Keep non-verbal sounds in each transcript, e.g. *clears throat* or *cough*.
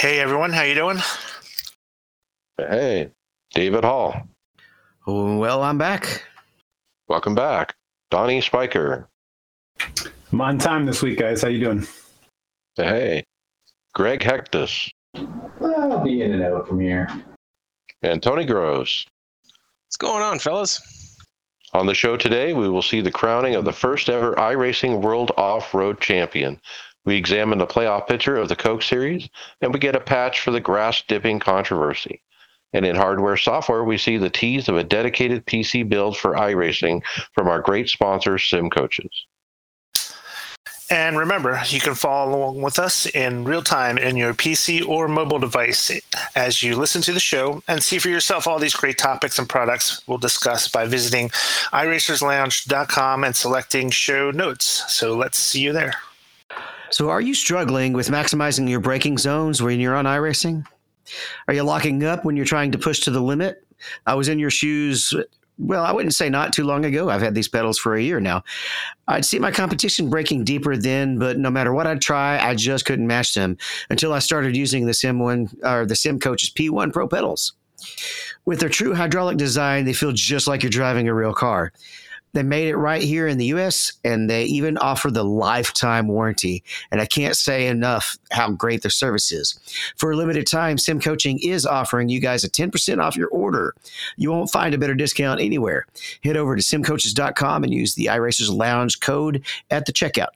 Hey everyone, how you doing? Hey, David Hall. Well, I'm back. Welcome back, Donnie Spiker. I'm on time this week, guys. How you doing? Hey, Greg Hecktus. I'll be in and out from here. And Tony Groves. What's going on, fellas? On the show today, we will see the crowning of the first ever iRacing World Off Road Champion. We examine the playoff picture of the Coke Series, and we get a patch for the grass dipping controversy. And in hardware software, we see the tease of a dedicated PC build for iRacing from our great sponsor, Sim Coaches. And remember, you can follow along with us in real time in your PC or mobile device as you listen to the show and see for yourself all these great topics and products we'll discuss by visiting iRacersLounge.com and selecting show notes. So let's see you there. So, are you struggling with maximizing your braking zones when you're on iRacing? Are you locking up when you're trying to push to the limit? I was in your shoes well, I wouldn't say not too long ago. I've had these pedals for a year now. I'd see my competition breaking deeper then, but no matter what I'd try, I just couldn't match them until I started using the Sim One or the Sim Coaches P1 Pro pedals. With their true hydraulic design, they feel just like you're driving a real car. They made it right here in the US and they even offer the lifetime warranty. And I can't say enough how great their service is. For a limited time, Sim Coaching is offering you guys a 10% off your order. You won't find a better discount anywhere. Head over to simcoaches.com and use the iRacers Lounge code at the checkout.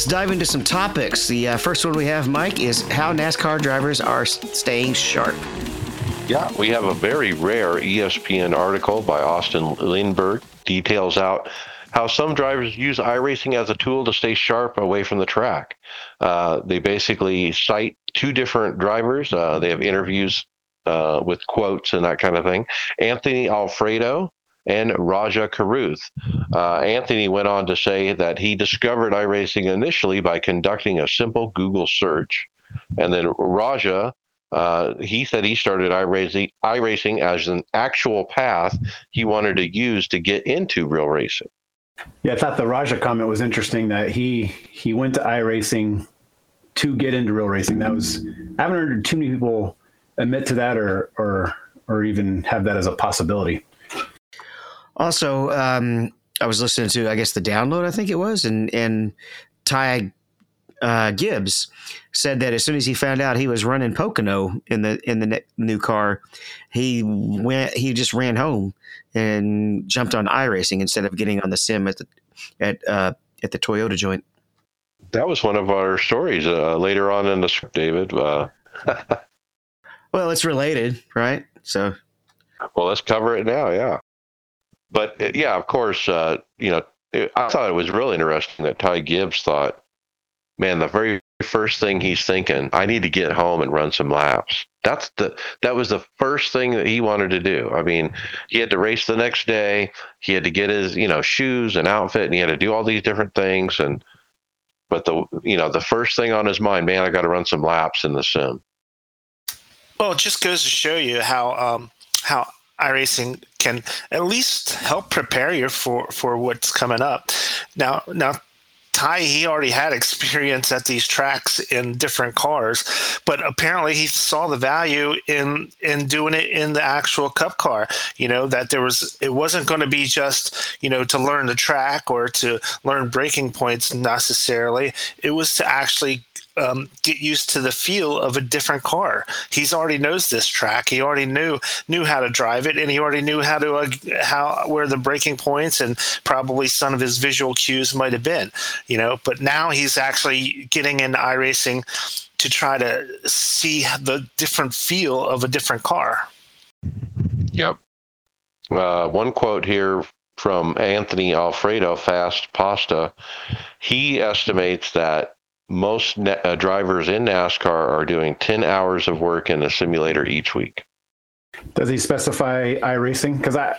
Let's dive into some topics. The uh, first one we have, Mike, is how NASCAR drivers are staying sharp. Yeah, we have a very rare ESPN article by Austin Lindberg details out how some drivers use iRacing as a tool to stay sharp away from the track. Uh, they basically cite two different drivers. Uh, they have interviews uh, with quotes and that kind of thing. Anthony Alfredo, and Rajah Caruth. Uh, Anthony went on to say that he discovered iRacing initially by conducting a simple Google search. And then Rajah, uh, he said he started iRacing, iRacing as an actual path he wanted to use to get into real racing. Yeah, I thought the Raja comment was interesting that he he went to iRacing to get into real racing. That was I haven't heard too many people admit to that or or or even have that as a possibility. Also, um, I was listening to, I guess, the download, I think it was, and and Ty uh, Gibbs said that as soon as he found out he was running Pocono in the in the ne- new car, he went, he just ran home and jumped on iRacing instead of getting on the sim at the at uh, at the Toyota joint. That was one of our stories uh, later on in the script, David. Uh, *laughs* well, it's related, right? So, well, let's cover it now. Yeah but uh, yeah, of course, uh, you know, it, I thought it was really interesting that Ty Gibbs thought, man, the very first thing he's thinking, I need to get home and run some laps. That's the that was the first thing that he wanted to do. I mean, he had to race the next day. He had to get his, you know, shoes and outfit, and he had to do all these different things. And but the you know the first thing on his mind, man, I got to run some laps in the sim. Well, it just goes to show you how um, how iRacing can at least help prepare you for for what's coming up. Now, now Ty, he already had experience at these tracks in different cars, but apparently he saw the value in in doing it in the actual cup car. You know that there was it wasn't going to be just you know to learn the track or to learn braking points necessarily. It was to actually um, get used to the feel of a different car. He's already knows this track. He already knew knew how to drive it, and he already knew how to uh, how where the braking points and probably some of his visual cues might have been. You know, but now he's actually getting into iRacing to try to see the different feel of a different car. Yep. Uh, one quote here from Anthony Alfredo, Fast Pasta. He estimates that most uh, drivers in NASCAR are doing 10 hours of work in a simulator each week. Does he specify iRacing? Because I,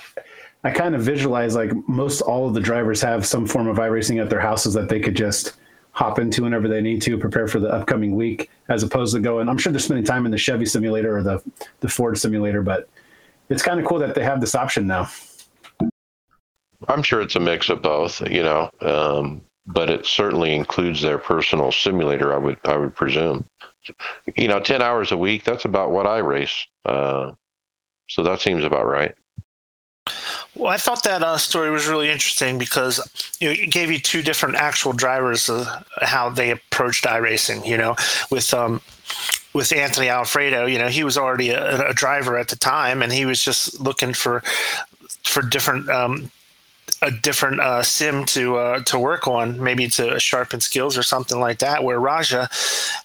I kind of visualize like most all of the drivers have some form of iRacing at their houses that they could just hop into whenever they need to prepare for the upcoming week, as opposed to going. I'm sure they're spending time in the Chevy simulator or the the Ford simulator, but it's kind of cool that they have this option now. I'm sure it's a mix of both, you know, um, but it certainly includes their personal simulator. I would I would presume, you know, ten hours a week. That's about what I race. Uh, so that seems about right. Well, I thought that uh, story was really interesting because you know, it gave you two different actual drivers of how they approached iRacing. You know, with um, with Anthony Alfredo, you know, he was already a, a, driver at the time, and he was just looking for for different um, a different uh, sim to uh, to work on, maybe to sharpen skills or something like that. Where Rajah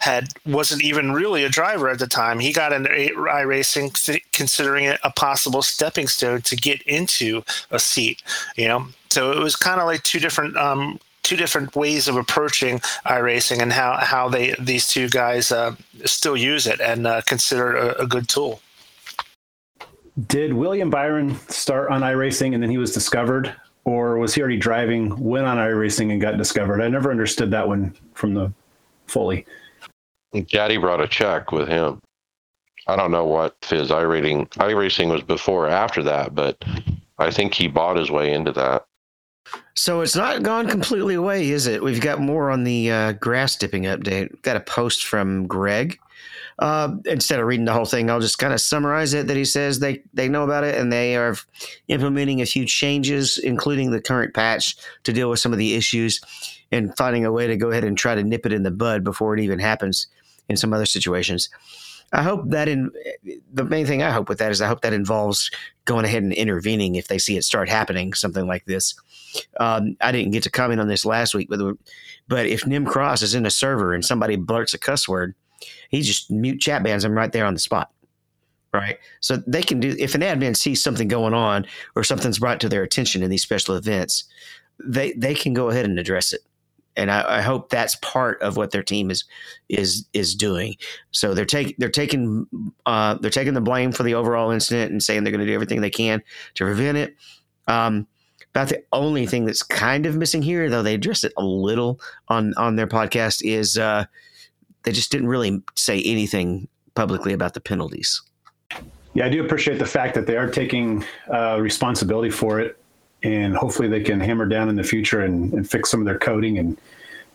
had wasn't even really a driver at the time. He got into iRacing, th- considering it a possible stepping stone to get into a seat. You know, so it was kind of like two different um, two different ways of approaching iRacing and how how they these two guys uh, still use it and uh, consider it a, a good tool. Did William Byron start on iRacing and then he was discovered or was he already driving, went on iRacing and got discovered? I never understood that one from the Foley. Daddy brought a check with him. I don't know what his iRacing iRacing was before or after that, but I think he bought his way into that. So it's not gone completely away, is it? We've got more on the uh, grass dipping update. We've got a post from Greg uh, instead of reading the whole thing, I'll just kind of summarize it that he says they, they know about it and they are implementing a few changes, including the current patch to deal with some of the issues and finding a way to go ahead and try to nip it in the bud before it even happens in some other situations. I hope that in the main thing I hope with that is I hope that involves going ahead and intervening if they see it start happening, something like this. Um, I didn't get to comment on this last week, but but if Nim Cross is in a server and somebody blurts a cuss word, he just mute chat bans them right there on the spot. Right. So they can do, if an admin sees something going on or something's brought to their attention in these special events, they, they can go ahead and address it. And I, I hope that's part of what their team is is is doing. So they're taking they're taking uh, they're taking the blame for the overall incident and saying they're going to do everything they can to prevent it. Um, about the only thing that's kind of missing here, though they address it a little on on their podcast, is uh, they just didn't really say anything publicly about the penalties. Yeah, I do appreciate the fact that they are taking uh, responsibility for it, and hopefully they can hammer down in the future and, and, fix some of their coding, and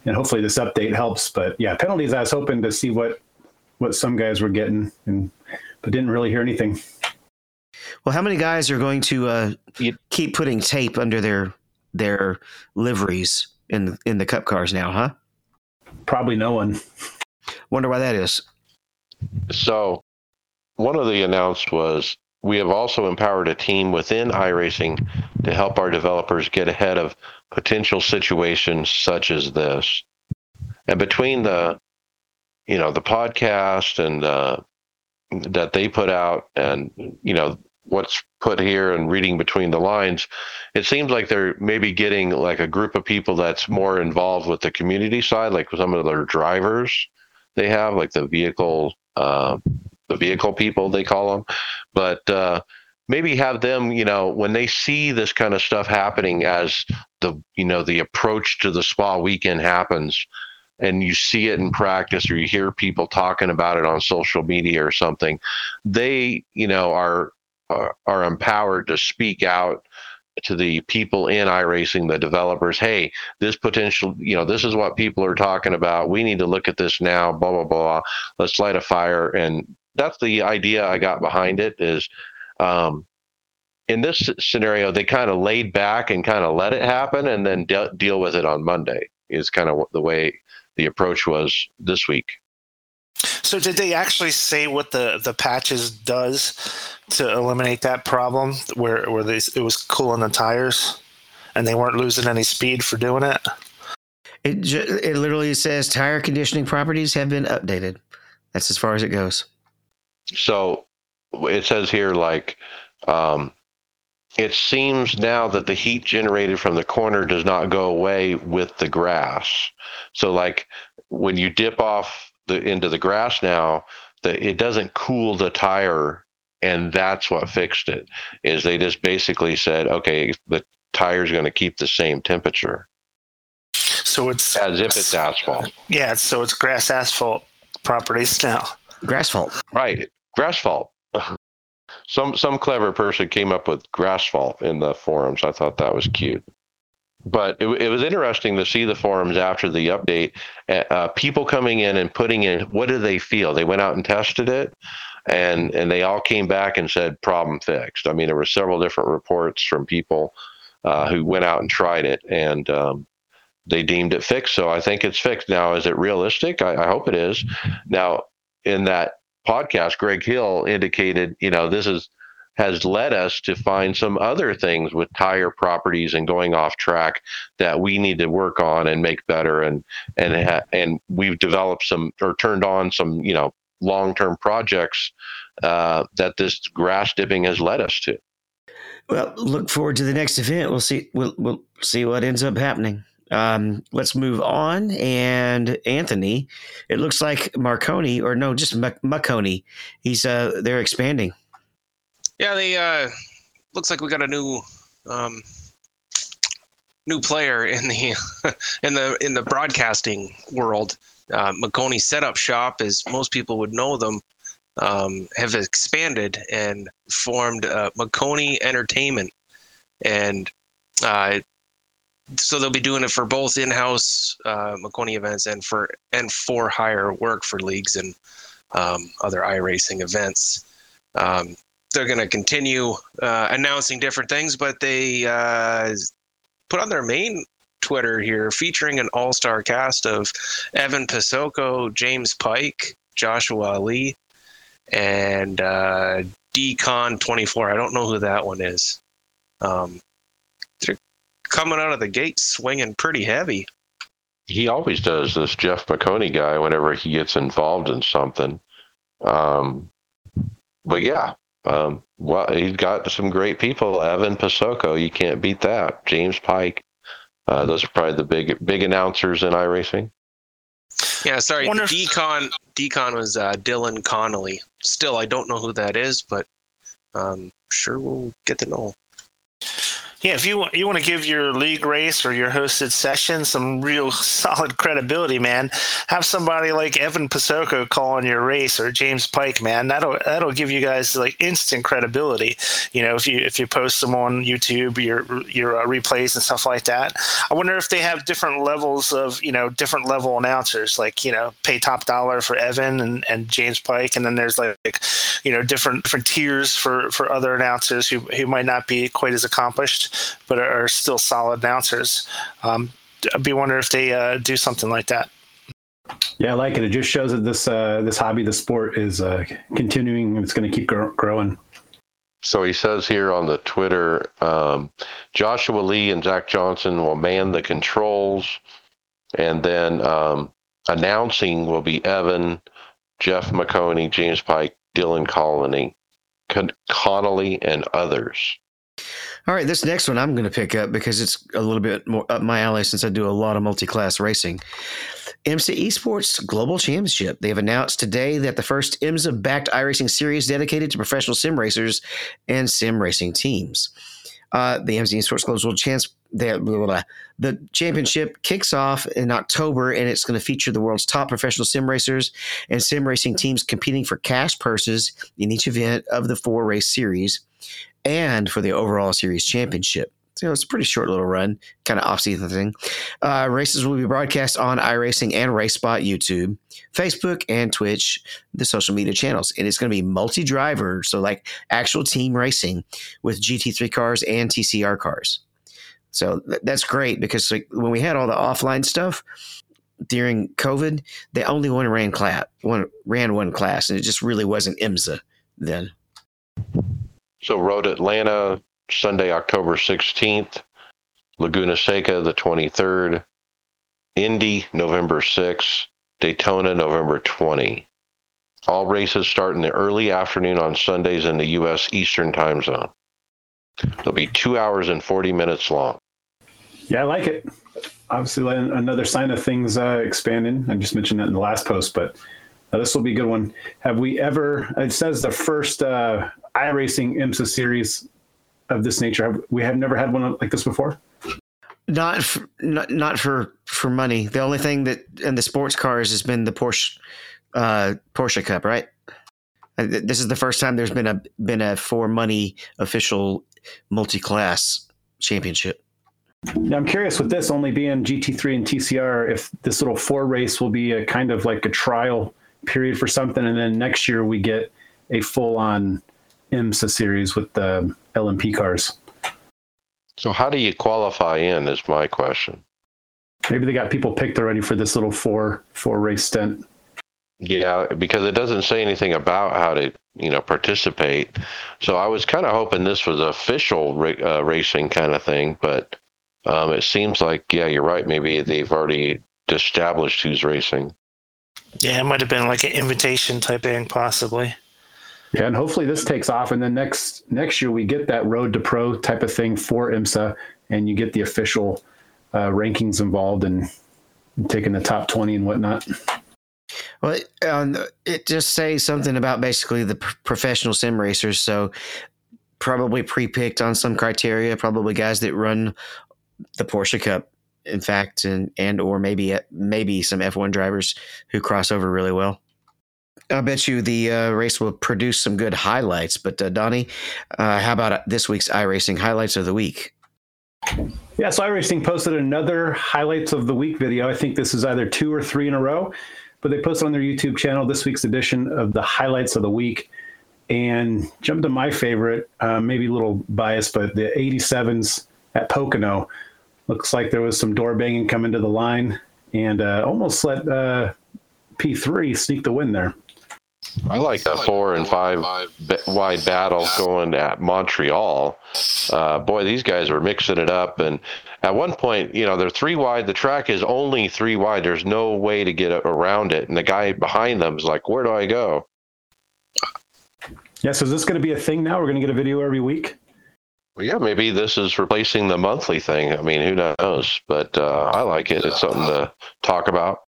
and hopefully this update helps. But yeah, penalties. I was hoping to see what what some guys were getting, and but didn't really hear anything. Well, how many guys are going to uh, keep putting tape under their their liveries in in the cup cars now, huh? Probably no one. Wonder why that is. So, one of the announced was we have also empowered a team within iRacing to help our developers get ahead of potential situations such as this. And between the, you know, the podcast and uh, that they put out, and you know what's put here and reading between the lines, it seems like they're maybe getting like a group of people that's more involved with the community side, like some of their drivers they have, like the vehicle, uh, the vehicle people they call them, but uh, maybe have them, you know, when they see this kind of stuff happening as the, you know, the approach to the spa weekend happens, and you see it in practice or you hear people talking about it on social media or something, they, you know, are are, are empowered to speak out to the people in iRacing, the developers, hey, this potential, you know, this is what people are talking about. We need to look at this now, blah, blah, blah. Let's light a fire. And that's the idea I got behind it is um, in this scenario, they kind of laid back and kind of let it happen and then de- deal with it on Monday is kind of the way the approach was this week. So did they actually say what the the patches does to eliminate that problem where where they, it was cooling the tires and they weren't losing any speed for doing it? It ju- it literally says tire conditioning properties have been updated. That's as far as it goes. So it says here like um, it seems now that the heat generated from the corner does not go away with the grass. So like when you dip off the into the grass now, that it doesn't cool the tire, and that's what fixed it. Is they just basically said, okay, the tire's going to keep the same temperature So it's as if it's asphalt. yeah. So it's grass asphalt properties now. Grass fault. Right, grass fault. some some clever person came up with grass fault in the forums. I thought that was cute. But it, it was interesting to see the forums after the update. Uh, uh, people coming in and putting in what do they feel? They went out and tested it, and and they all came back and said problem fixed. I mean, there were several different reports from people uh, who went out and tried it, and um, they deemed it fixed. So I think it's fixed now. Is it realistic? I, I hope it is. Now, in that podcast, Greg Hill indicated, you know, this is has led us to find some other things with tire properties and going off track that we need to work on and make better and and and we've developed some or turned on some you know long term projects uh, that this grass dipping has led us to. Well, look forward to the next event. We'll see. We'll we'll see what ends up happening. Um, let's move on. And Anthony, it looks like Marconi, or no, just Mac-. He's uh, they're expanding. Yeah, they uh, looks like we got a new um, new player in the *laughs* in the in the broadcasting world. Uh, Maconi Setup Shop, as most people would know them, um, have expanded and formed uh, Maconi Entertainment, and uh, so they'll be doing it for both in-house uh, Maconi events and for and for hire work for leagues and um, other iRacing events. Um, they're going to continue uh, announcing different things, but they uh, put on their main Twitter here featuring an all-star cast of Evan Posocco, James Pike, Joshua Lee, and uh, Decon24. I don't know who that one is. Um, they're coming out of the gate swinging pretty heavy. He always does this Jeff Maconi guy whenever he gets involved in something. Um, but yeah, um, well, he's got some great people. Evan Posocco, you can't beat that. James Pike. Uh, those are probably the big big announcers in iRacing. Yeah, sorry, Wonder if- Decon Decon was uh, Dylan Connolly. Still, I don't know who that is, but um, sure we'll get to know. Yeah, if you you want to give your league race or your hosted session some real *laughs* solid credibility, man, have somebody like Evan Posocco call on your race or James Pike, man. That'll that'll give you guys like instant credibility. You know, if you if you post them on YouTube, your your uh, replays and stuff like that. I wonder if they have different levels of you know different level announcers, like you know, pay top dollar for Evan and, and James Pike, and then there's like you know different different tiers for for other announcers who who might not be quite as accomplished but are still solid announcers. Um, I'd be wondering if they uh, do something like that. Yeah, I like it. It just shows that this uh, this hobby, the sport, is uh, continuing. It's going to keep grow- growing. So he says here on the Twitter, um, Joshua Lee and Zach Johnson will man the controls, and then um, announcing will be Evan, Jeff Maconi, James Pike, Dylan Colony, Con- Connolly, and others. All right, this next one I'm going to pick up because it's a little bit more up my alley since I do a lot of multi-class racing. IMSA Esports Global Championship. They have announced today that the first IMSA-backed iRacing series dedicated to professional sim racers and sim racing teams. Uh, the IMSA Esports Global Champs. They, blah, blah, blah. The championship kicks off in October, and it's going to feature the world's top professional sim racers and sim racing teams competing for cash purses in each event of the four race series and for the overall series championship. So it's a pretty short little run, kind of off-season thing. Uh, races will be broadcast on iRacing and RaceSpot YouTube, Facebook, and Twitch, the social media channels. And it's going to be multi-driver, so like actual team racing with GT3 cars and TCR cars. So th- that's great because like when we had all the offline stuff, during COVID, they only one ran class, one ran one class, and it just really wasn't IMSA then. So Road Atlanta Sunday, October 16th, Laguna Seca the 23rd, Indy November 6th, Daytona November 20. All races start in the early afternoon on Sundays in the U.S. Eastern Time Zone. They'll be two hours and 40 minutes long. Yeah, I like it. Obviously, another sign of things uh, expanding. I just mentioned that in the last post, but uh, this will be a good one. Have we ever? It says the first uh, iRacing IMSA series of this nature. We have never had one like this before. Not for, not not for for money. The only thing that in the sports cars has been the Porsche uh, Porsche Cup, right? Uh, this is the first time there's been a been a for money official multi class championship. Now I'm curious with this only being GT3 and TCR, if this little four race will be a kind of like a trial period for something, and then next year we get a full on IMSA series with the LMP cars. So how do you qualify in? Is my question. Maybe they got people picked already for this little four four race stint. Yeah, because it doesn't say anything about how to you know participate. So I was kind of hoping this was official ra- uh, racing kind of thing, but um, it seems like yeah, you're right. Maybe they've already established who's racing. Yeah, it might have been like an invitation type thing, possibly. Yeah, and hopefully this takes off, and then next next year we get that road to pro type of thing for IMSA, and you get the official uh, rankings involved and taking the top twenty and whatnot. Well, um, it just says something about basically the professional sim racers. So probably pre-picked on some criteria. Probably guys that run the Porsche Cup, in fact, and and or maybe maybe some F1 drivers who cross over really well. I bet you the uh, race will produce some good highlights. But uh, Donnie, uh, how about uh, this week's iRacing highlights of the week? Yeah, so iRacing posted another highlights of the week video. I think this is either two or three in a row, but they posted on their YouTube channel this week's edition of the highlights of the week. And jump to my favorite, uh, maybe a little biased, but the 87s at Pocono. Looks like there was some door banging coming to the line and uh, almost let P3 sneak the win there. I like that four and five wide battle going at Montreal. Uh, boy, these guys were mixing it up. And at one point, you know, they're three wide. The track is only three wide. There's no way to get around it. And the guy behind them is like, where do I go? Yeah, so is this going to be a thing now? We're going to get a video every week? Well, yeah, maybe this is replacing the monthly thing. I mean, who knows? But uh, I like it. It's something to talk about.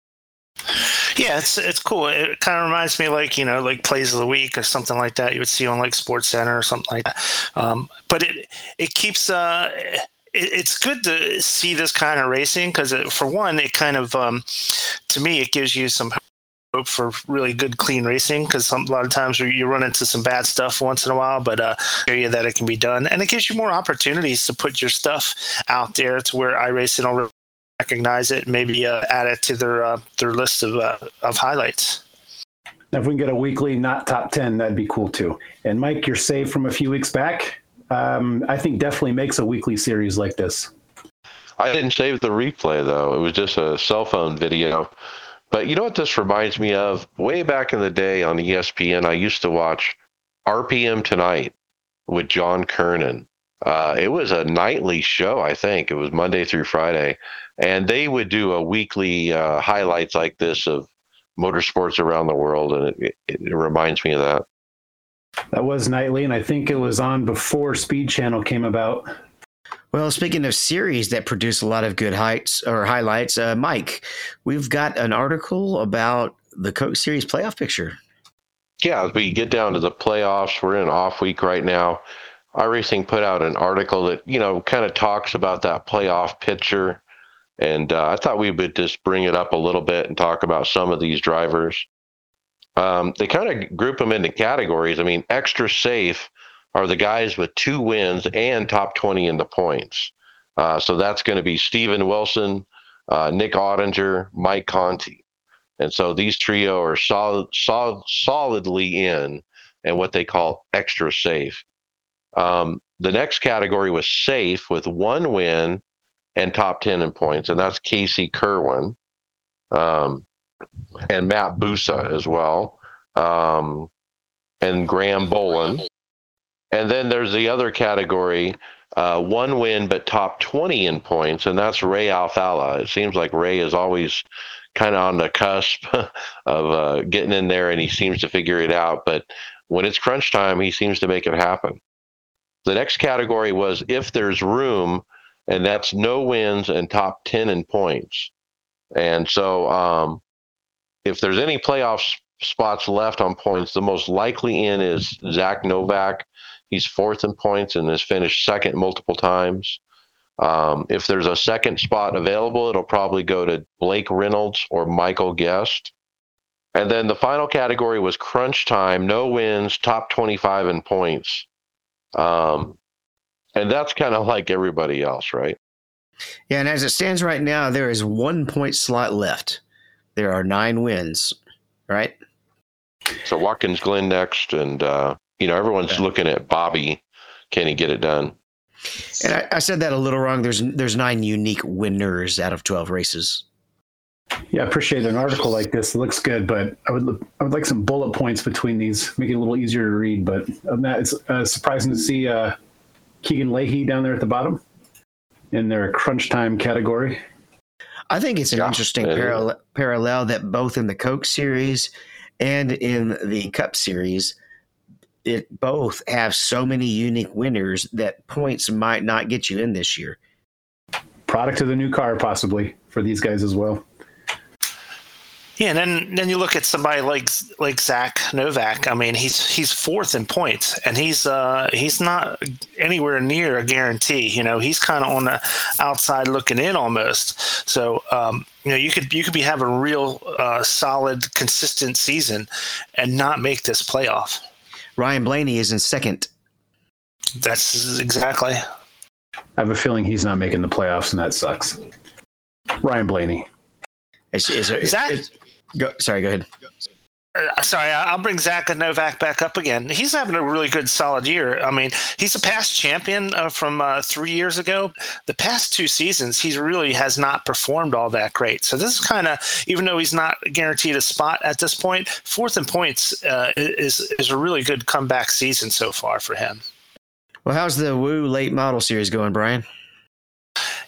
Yeah, it's it's cool. It kind of reminds me like you know like plays of the week or something like that you would see on like Sports Center or something like that. Um, but it it keeps uh, it, it's good to see this kind of racing because for one, it kind of um, to me it gives you some hope for really good clean racing because a lot of times you run into some bad stuff once in a while but uh area that it can be done and it gives you more opportunities to put your stuff out there to where I race will recognize it, maybe uh, add it to their uh, their list of uh, of highlights. If we can get a weekly not top ten, that'd be cool too. And Mike, your save from a few weeks back, um, I think definitely makes a weekly series like this. I didn't save the replay though; it was just a cell phone video. But you know what this reminds me of? Way back in the day on ESPN, I used to watch RPM Tonight with John Kernan. Uh, it was a nightly show, I think. It was Monday through Friday and they would do a weekly uh, highlights like this of motorsports around the world, and it, it, it, reminds me of that. That was nightly, and I think it was on before Speed Channel came about. Well, speaking of series that produce a lot of good heights or highlights, uh, Mike, we've got an article about the Coke Series playoff picture. Yeah, as we get down to the playoffs, we're in off week right now. iRacing put out an article that you know kind of talks about that playoff picture and uh, I thought we would just bring it up a little bit and talk about some of these drivers. Um, they kind of group them into categories. I mean, extra safe are the guys with two wins and top 20 in the points. Uh, so that's going to be Steven Wilson, uh, Nick Ottinger, Mike Conti. And so these trio are solid, solid, solidly in and what they call extra safe. Um, the next category was safe with one win and top 10 in points, and that's Casey Kirwan. um, and Matt Busa as well, um, and Graham Bolin. And then there's the other category, uh, one win but top 20 in points, and that's Ray Alfalla. It seems like Ray is always kind of on the cusp *laughs* of uh, getting in there, and he seems to figure it out. But when it's crunch time, he seems to make it happen. The next category was if there's room, and that's no wins and top 10 in points. And so, um, if there's any playoff spots left on points, the most likely in is Zach Novak. He's fourth in points and has finished second multiple times. Um, if there's a second spot available, it'll probably go to Blake Reynolds or Michael Guest. And then the final category was crunch time, no wins, top 25 in points. Um, and that's kind of like everybody else, right? Yeah, and as it stands right now, there is one point slot left. There are nine wins, right? So Watkins Glen next, and uh, you know everyone's yeah. looking at Bobby. Can he get it done? And I, I, said that a little wrong. There's there's nine unique winners out of twelve races. Yeah, I appreciate an article like this. It looks good, but I would I would like some bullet points between these, make it a little easier to read. But that, it's uh, surprising to see uh, Keegan Leahy down there at the bottom in their crunch time category. I think it's an yeah, interesting parallel, parallel that both in the Coke series and in the Cup series, it both have so many unique winners that points might not get you in this year. Product of the new car, possibly for these guys as well. Yeah, and then then you look at somebody like like Zach Novak. I mean, he's he's fourth in points, and he's uh, he's not anywhere near a guarantee. You know, he's kind of on the outside looking in almost. So um, you know, you could you could be having a real uh, solid, consistent season, and not make this playoff. Ryan Blaney is in second. That's exactly. I have a feeling he's not making the playoffs, and that sucks. Ryan Blaney. Is, is, is that? Go, sorry, go ahead. Uh, sorry, I'll bring Zach and Novak back up again. He's having a really good, solid year. I mean, he's a past champion uh, from uh, three years ago. The past two seasons, he really has not performed all that great. So this is kind of, even though he's not guaranteed a spot at this point, fourth in points uh, is is a really good comeback season so far for him. Well, how's the Woo late model series going, Brian?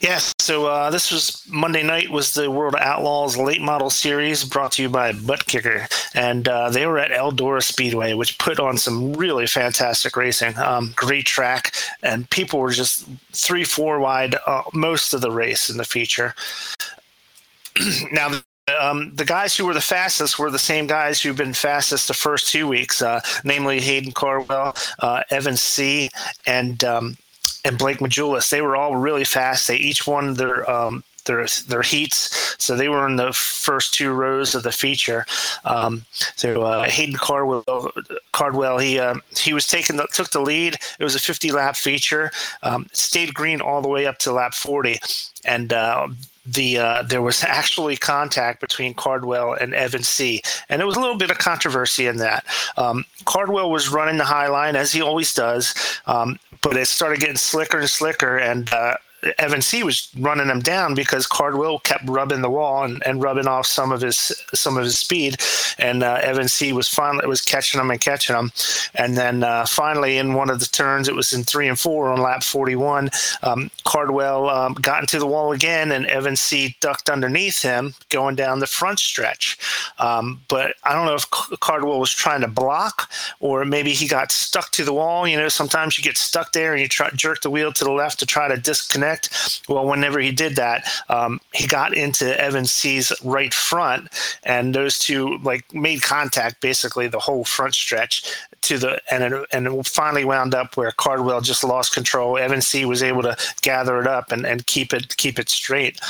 Yes, so uh, this was Monday night was the World Outlaws late model series brought to you by Butt Kicker, and uh, they were at Eldora Speedway, which put on some really fantastic racing. Um, great track, and people were just three, four wide uh, most of the race in the feature. *clears throat* now um, the guys who were the fastest were the same guys who've been fastest the first two weeks, uh, namely Hayden Cardwell, uh, Evan C., and um, and Blake Majulis. They were all really fast. They each won their um, their their heats, so they were in the first two rows of the feature. Um, so uh, Hayden Cardwell, Cardwell, he uh, he was taking the, took the lead. It was a 50 lap feature. Um, stayed green all the way up to lap 40, and uh, the uh, there was actually contact between Cardwell and Evan C. And there was a little bit of controversy in that. Um, Cardwell was running the high line as he always does, um, but it started getting slicker and slicker, and uh, Evan C was running him down because Cardwell kept rubbing the wall and, and rubbing off some of his some of his speed, and uh, Evan C was finally was catching him and catching him, and then uh, finally in one of the turns, it was in three and four on lap 41, um, Cardwell um, got into the wall again, and Evan C ducked underneath him going down the front stretch, um, but I don't know if Cardwell was trying to block or maybe he got stuck to the wall. You know, sometimes you get stuck there and you try jerk the wheel to the left to try to disconnect well, whenever he did that, um, he got into Evan C's right front, and those two like made contact basically the whole front stretch to the and it, and it finally wound up where Cardwell just lost control. Evan C was able to gather it up and, and keep it keep it straight.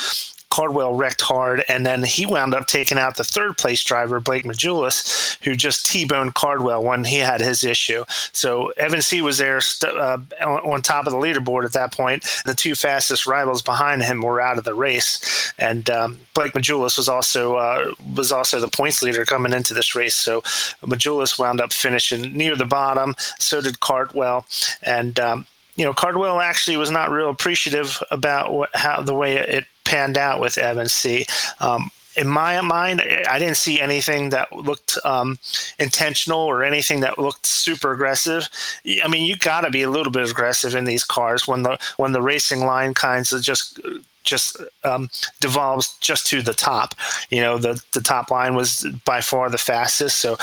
Cardwell wrecked hard, and then he wound up taking out the third place driver, Blake Majulis, who just T-boned Cardwell when he had his issue. So Evan C was there uh, on top of the leaderboard at that point. The two fastest rivals behind him were out of the race, and um, Blake Majulis was also uh, was also the points leader coming into this race. So Majulis wound up finishing near the bottom. So did Cardwell, and um, you know, Cardwell actually was not real appreciative about what, how the way it panned out with Evan C. Um, in my mind, I didn't see anything that looked um, intentional or anything that looked super aggressive. I mean, you got to be a little bit aggressive in these cars when the when the racing line kinds of just just um, devolves just to the top. You know, the the top line was by far the fastest, so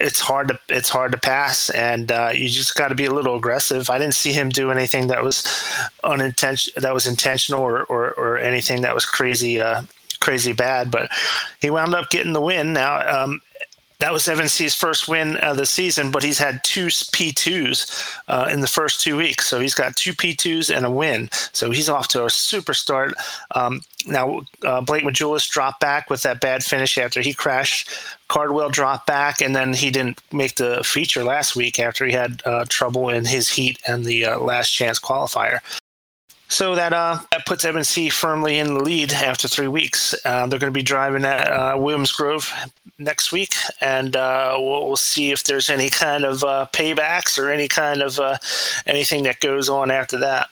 it's hard to it's hard to pass, and uh, you just got to be a little aggressive. I didn't see him do anything that was unintentional, that was intentional, or, or, or anything that was crazy. Uh, crazy bad, but he wound up getting the win. Now, um, that was Evan C's first win of the season, but he's had two P2s uh, in the first two weeks. So he's got two P2s and a win. So he's off to a super start. Um, now, uh, Blake Majulis dropped back with that bad finish after he crashed. Cardwell dropped back, and then he didn't make the feature last week after he had uh, trouble in his heat and the uh, last chance qualifier. So that uh, that puts M&C firmly in the lead after three weeks. Uh, they're going to be driving at uh, Williams Grove next week, and uh, we'll, we'll, see if there's any kind of uh, paybacks or any kind of uh, anything that goes on after that.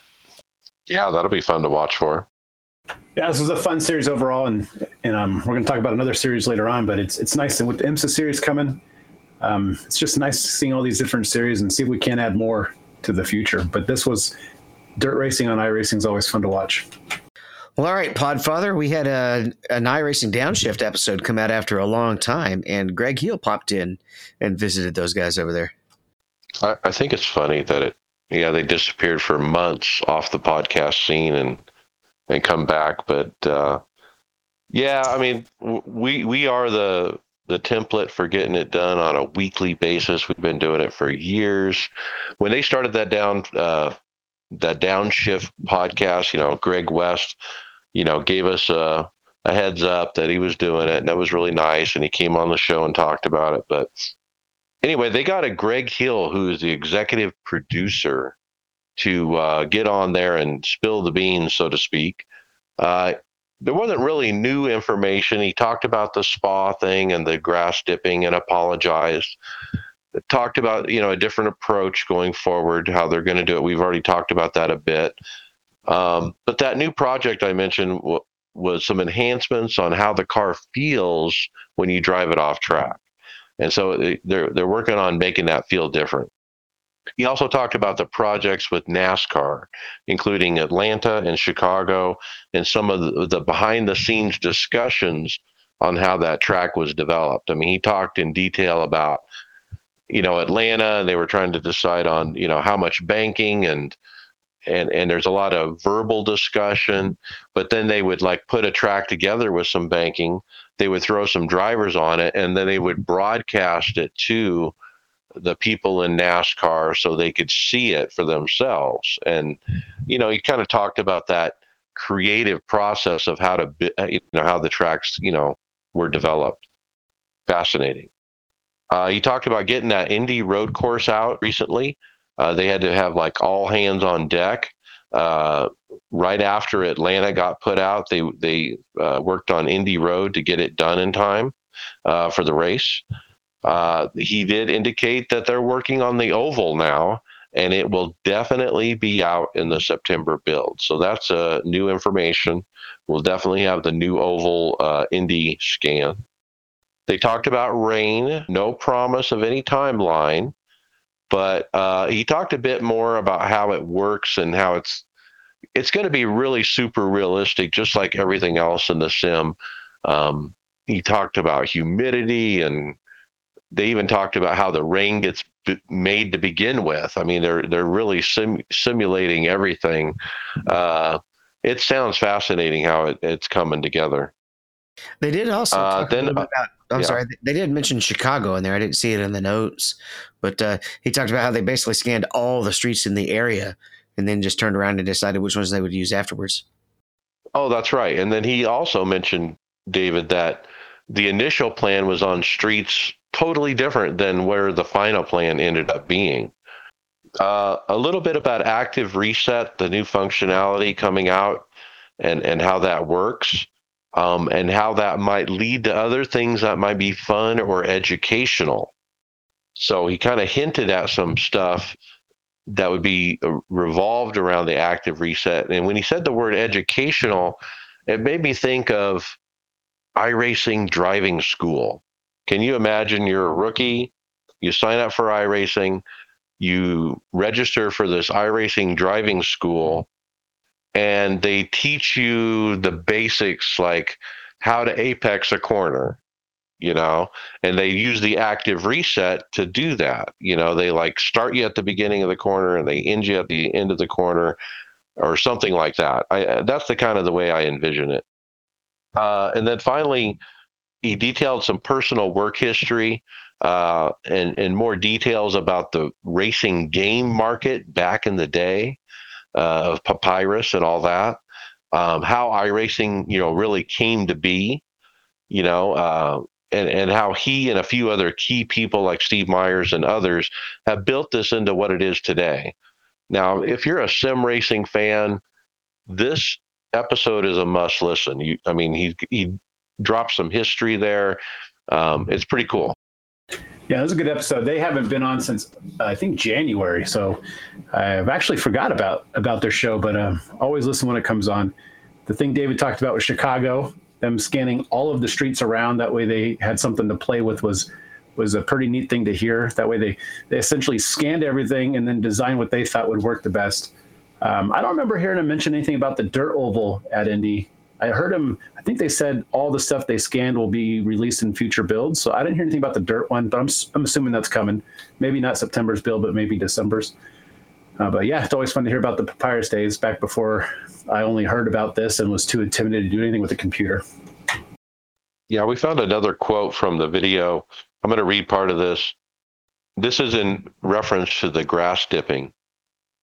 Yeah, that'll be fun to watch for. Yeah, this was a fun series overall, and and um, we're going to talk about another series later on. But it's it's nice and with the IMSA series coming. Um, it's just nice seeing all these different series and see if we can add more to the future. But this was dirt racing on iRacing is always fun to watch. Well, all right, Podfather, we had a an iRacing Downshift episode come out after a long time, and Greg Hill popped in and visited those guys over there. I, I think it's funny that it, yeah, they disappeared for months off the podcast scene and and come back, but uh, yeah, I mean, we we are the the template for getting it done on a weekly basis. We've been doing it for years. When they started that down uh, that downshift podcast, you know, Greg West, you know, gave us a, a heads up that he was doing it, and that was really nice. And he came on the show and talked about it. But anyway, they got a Greg Hill, who is the executive producer, to uh, get on there and spill the beans, so to speak. Uh, there wasn't really new information. He talked about the spa thing and the grass dipping and apologized talked about you know a different approach going forward, how they're going to do it. We've already talked about that a bit. Um, but that new project I mentioned w- was some enhancements on how the car feels when you drive it off track, and so they're they're working on making that feel different. He also talked about the projects with NASCAR, including Atlanta and Chicago, and some of the, the behind the scenes discussions on how that track was developed. I mean, he talked in detail about you know Atlanta and they were trying to decide on you know how much banking and and and there's a lot of verbal discussion but then they would like put a track together with some banking they would throw some drivers on it and then they would broadcast it to the people in NASCAR so they could see it for themselves. And you know he kind of talked about that creative process of how to uh, you know how the tracks you know were developed. Fascinating uh, he talked about getting that Indy road course out recently. Uh, they had to have like all hands on deck. Uh, right after Atlanta got put out, they they uh, worked on Indy Road to get it done in time uh, for the race. Uh, he did indicate that they're working on the oval now, and it will definitely be out in the September build. So that's new information. We'll definitely have the new oval Indy scan. They talked about rain, no promise of any timeline, but uh, he talked a bit more about how it works and how it's it's going to be really super realistic, just like everything else in the sim. Um, he talked about humidity, and they even talked about how the rain gets b- made to begin with. I mean, they're they're really sim- simulating everything. Uh, it sounds fascinating how it, it's coming together. They did also uh, then, about. I'm yeah. sorry, they did mention Chicago in there. I didn't see it in the notes, but uh, he talked about how they basically scanned all the streets in the area and then just turned around and decided which ones they would use afterwards. Oh, that's right. And then he also mentioned David that the initial plan was on streets totally different than where the final plan ended up being. Uh, a little bit about active reset, the new functionality coming out, and and how that works um, and how that might lead to other things that might be fun or educational. So he kind of hinted at some stuff that would be uh, revolved around the active reset. And when he said the word educational, it made me think of iRacing driving school. Can you imagine you're a rookie? You sign up for iRacing, you register for this iRacing driving school, and they teach you the basics like how to apex a corner, you know, and they use the active reset to do that. You know, they like start you at the beginning of the corner and they end you at the end of the corner or something like that. I, that's the kind of the way I envision it. Uh, and then finally, he detailed some personal work history uh, and, and more details about the racing game market back in the day uh, of Papyrus and all that. Um, how iRacing, you know, really came to be, you know, uh, and, and how he and a few other key people like Steve Myers and others have built this into what it is today. Now, if you're a sim racing fan, this episode is a must listen. You, I mean, he he drops some history there. Um, it's pretty cool. Yeah, it was a good episode. They haven't been on since uh, I think January, so I've actually forgot about about their show, but um, always listen when it comes on. The thing David talked about with Chicago, them scanning all of the streets around. That way, they had something to play with. Was was a pretty neat thing to hear. That way, they they essentially scanned everything and then designed what they thought would work the best. Um, I don't remember hearing him mention anything about the dirt oval at Indy. I heard him. I think they said all the stuff they scanned will be released in future builds. So I didn't hear anything about the dirt one, but I'm I'm assuming that's coming. Maybe not September's build, but maybe December's. Uh, but yeah, it's always fun to hear about the papyrus days back before I only heard about this and was too intimidated to do anything with a computer. Yeah, we found another quote from the video. I'm going to read part of this. This is in reference to the grass dipping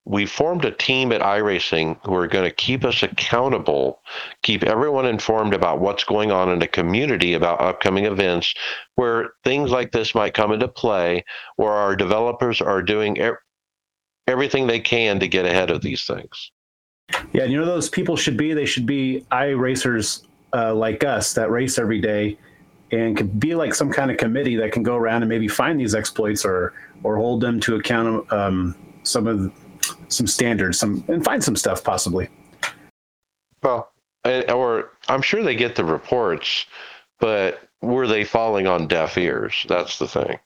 we formed a team at iRacing who are going to keep us accountable, keep everyone informed about what's going on in the community about upcoming events where things like this might come into play, where our developers are doing everything they can to get ahead of these things. Yeah, you know those people should be they should be iRacers uh, like us that race every day and could be like some kind of committee that can go around and maybe find these exploits or or hold them to account um, some of some standards, some and find some stuff possibly. Well, or I'm sure they get the reports, but were they falling on deaf ears? That's the thing.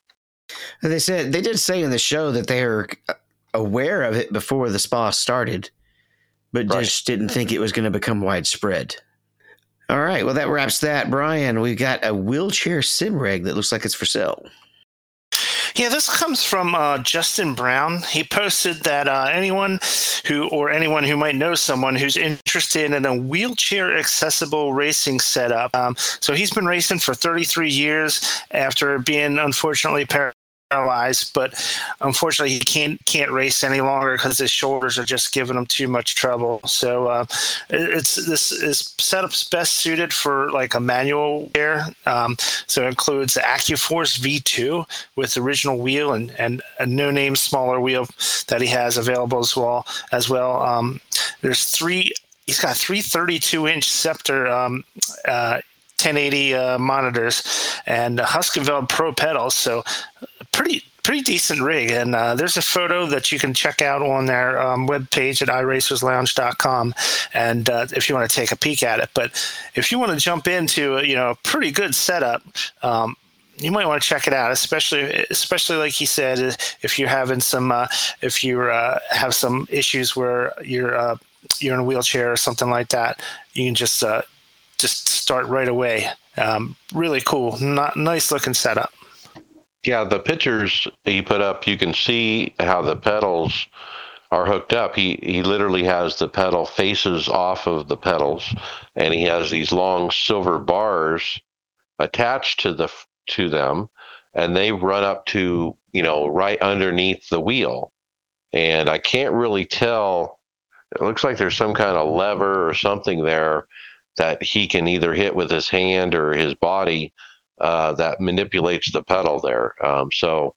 They said they did say in the show that they were aware of it before the spa started, but right. just didn't think it was going to become widespread. All right, well that wraps that. Brian, We've got a wheelchair sim rig that looks like it's for sale. Yeah, this comes from uh, Justin Brown. He posted that uh, anyone who or anyone who might know someone who's interested in a wheelchair accessible racing setup. Um, so he's been racing for 33 years after being unfortunately par- paralyzed, but unfortunately he can't can't race any longer because his shoulders are just giving him too much trouble. So uh, it's this is setup's best suited for like a manual gear. Um, so it includes the AccuForce V2 with original wheel and and a no name smaller wheel that he has available as well as well. Um, there's three. He's got three 32 inch Sceptre um, uh, 1080 uh, monitors and Heusinkveld Pro pedals. So pretty pretty decent rig. And uh, there's a photo that you can check out on their um, webpage at iRacersLounge.com. And uh, if you want to take a peek at it, but if you want to jump into a, you know a pretty good setup. Um, you might want to check it out, especially especially like he said, if you're having some uh, if you uh, have some issues where you're uh, you're in a wheelchair or something like that, you can just uh, just start right away. Um, really cool, not nice looking setup. Yeah, the pictures he put up, you can see how the pedals are hooked up. He he literally has the pedal faces off of the pedals, and he has these long silver bars attached to the to them, and they run up to you know right underneath the wheel. And I can't really tell. It looks like there's some kind of lever or something there that he can either hit with his hand or his body uh, that manipulates the pedal there. Um, so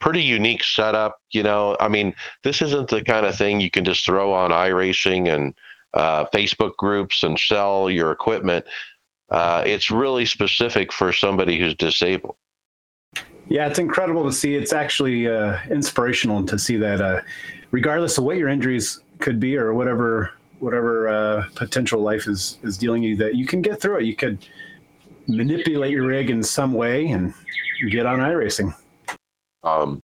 pretty unique setup. You know, I mean, this isn't the kind of thing you can just throw on iRacing and uh, Facebook groups and sell your equipment. Uh, it's really specific for somebody who's disabled. Yeah, it's incredible to see. It's actually uh, inspirational to see that, uh, regardless of what your injuries could be or whatever whatever uh, potential life is is dealing you, that you can get through it. You could manipulate your rig in some way and get on iRacing. Um,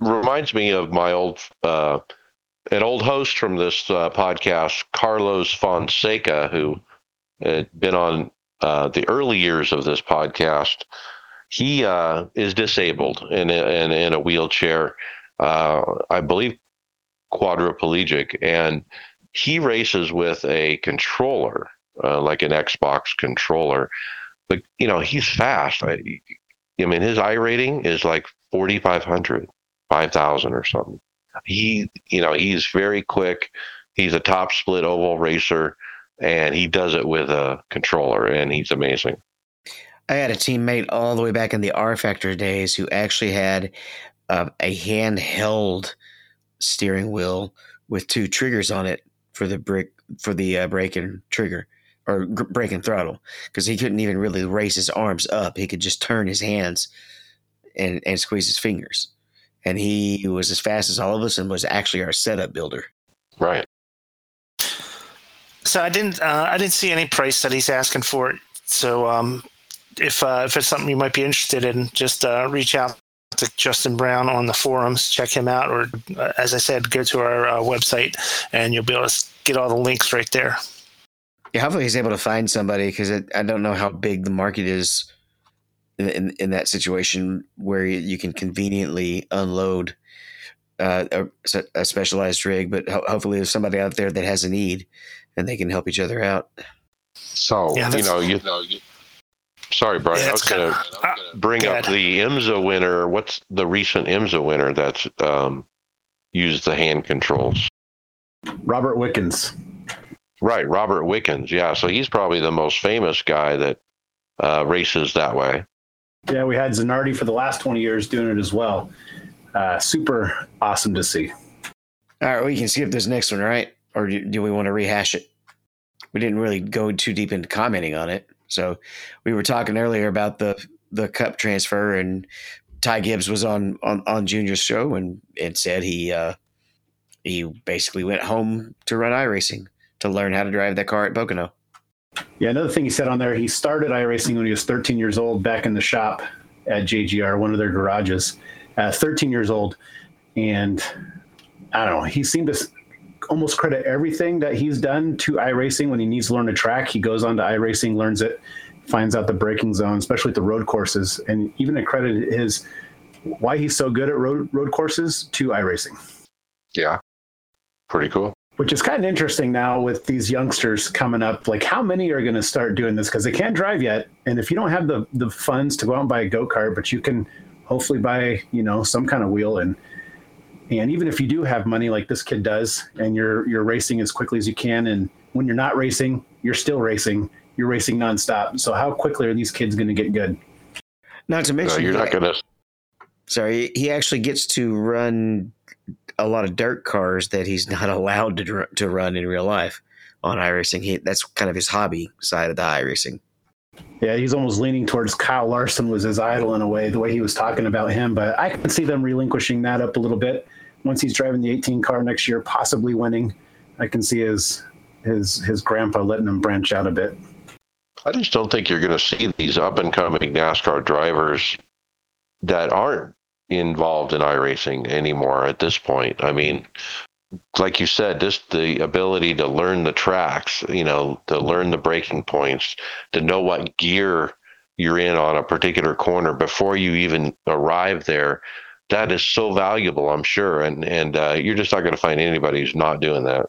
reminds me of my old uh, an old host from this uh, podcast, Carlos Fonseca, who had been on uh, the early years of this podcast. He uh, is disabled and in, in, a wheelchair, uh, I believe quadriplegic, and he races with a controller, uh, like an Xbox controller. But you know, he's fast. I, I mean, his iRating is like 4,500, 5,000 or something. He, you know, he's very quick. He's a top split oval racer, and he does it with a controller, and he's amazing. I had a teammate all the way back in the rFactor days who actually had uh, a handheld steering wheel with two triggers on it for the brick for the uh, brake and trigger or g- brake and throttle because he couldn't even really raise his arms up. He could just turn his hands and and squeeze his fingers. And he was as fast as all of us and was actually our setup builder. Right. So I didn't uh, I didn't see any price that he's asking for it. So um, if uh, if it's something you might be interested in, just uh, reach out to Justin Brown on the forums, check him out, or uh, as I said, go to our uh, website and you'll be able to get all the links right there. Yeah, hopefully he's able to find somebody because I don't know how big the market is in in, in that situation where you, you can conveniently unload uh, a, a, specialized rig. But ho- hopefully there's somebody out there that has a need and they can help each other out. So yeah, you know, you know, you, sorry, Brian, yeah, I was going to bring up the IMSA winner. What's the recent IMSA winner that's um, used the hand controls? Robert Wickens. Right, Robert Wickens. Yeah, so he's probably the most famous guy that uh, races that way. Yeah, we had Zanardi for the last 20 years doing it as well. Uh, super awesome to see. All right, we can skip this next one, right? Or do, do we want to rehash it? We didn't really go too deep into commenting on it. So we were talking earlier about the the cup transfer, and Ty Gibbs was on on, on Junior's show and, and said he uh, he basically went home to run iRacing to learn how to drive that car at Pocono. Yeah, another thing he said on there, he started iRacing when he was 13 years old back in the shop at JGR, one of their garages, uh, 13 years old. And I don't know, he seemed to almost credit everything that he's done to iRacing when he needs to learn a track. He goes on to iRacing, learns it, finds out the braking zone, especially at the road courses, and even accredited his why he's so good at road road courses to iRacing. Yeah, pretty cool. Which is kind of interesting now with these youngsters coming up. Like, how many are going to start doing this because they can't drive yet? And if you don't have the the funds to go out and buy a go kart, but you can hopefully buy you know some kind of wheel and and even if you do have money like this kid does, and you're you're racing as quickly as you can, and when you're not racing, you're still racing. You're racing nonstop. So how quickly are these kids going to get good? Not to mention, no, you're not going to. Sorry, he actually gets to run a lot of dirt cars that he's *laughs* not allowed to to run in real life on iRacing. He that's kind of his hobby side of the iRacing. Yeah, he's almost leaning towards Kyle Larson was his idol in a way, the way he was talking about him. But I can see them relinquishing that up a little bit once he's driving the 18 car next year, possibly winning. I can see his his his grandpa letting him branch out a bit. I just don't think you're going to see these up and coming NASCAR drivers that aren't involved in iRacing anymore at this point. I mean, like you said, just the ability to learn the tracks, you know, to learn the braking points, to know what gear you're in on a particular corner before you even arrive there. That is so valuable, I'm sure, and and uh, you're just not going to find anybody who's not doing that.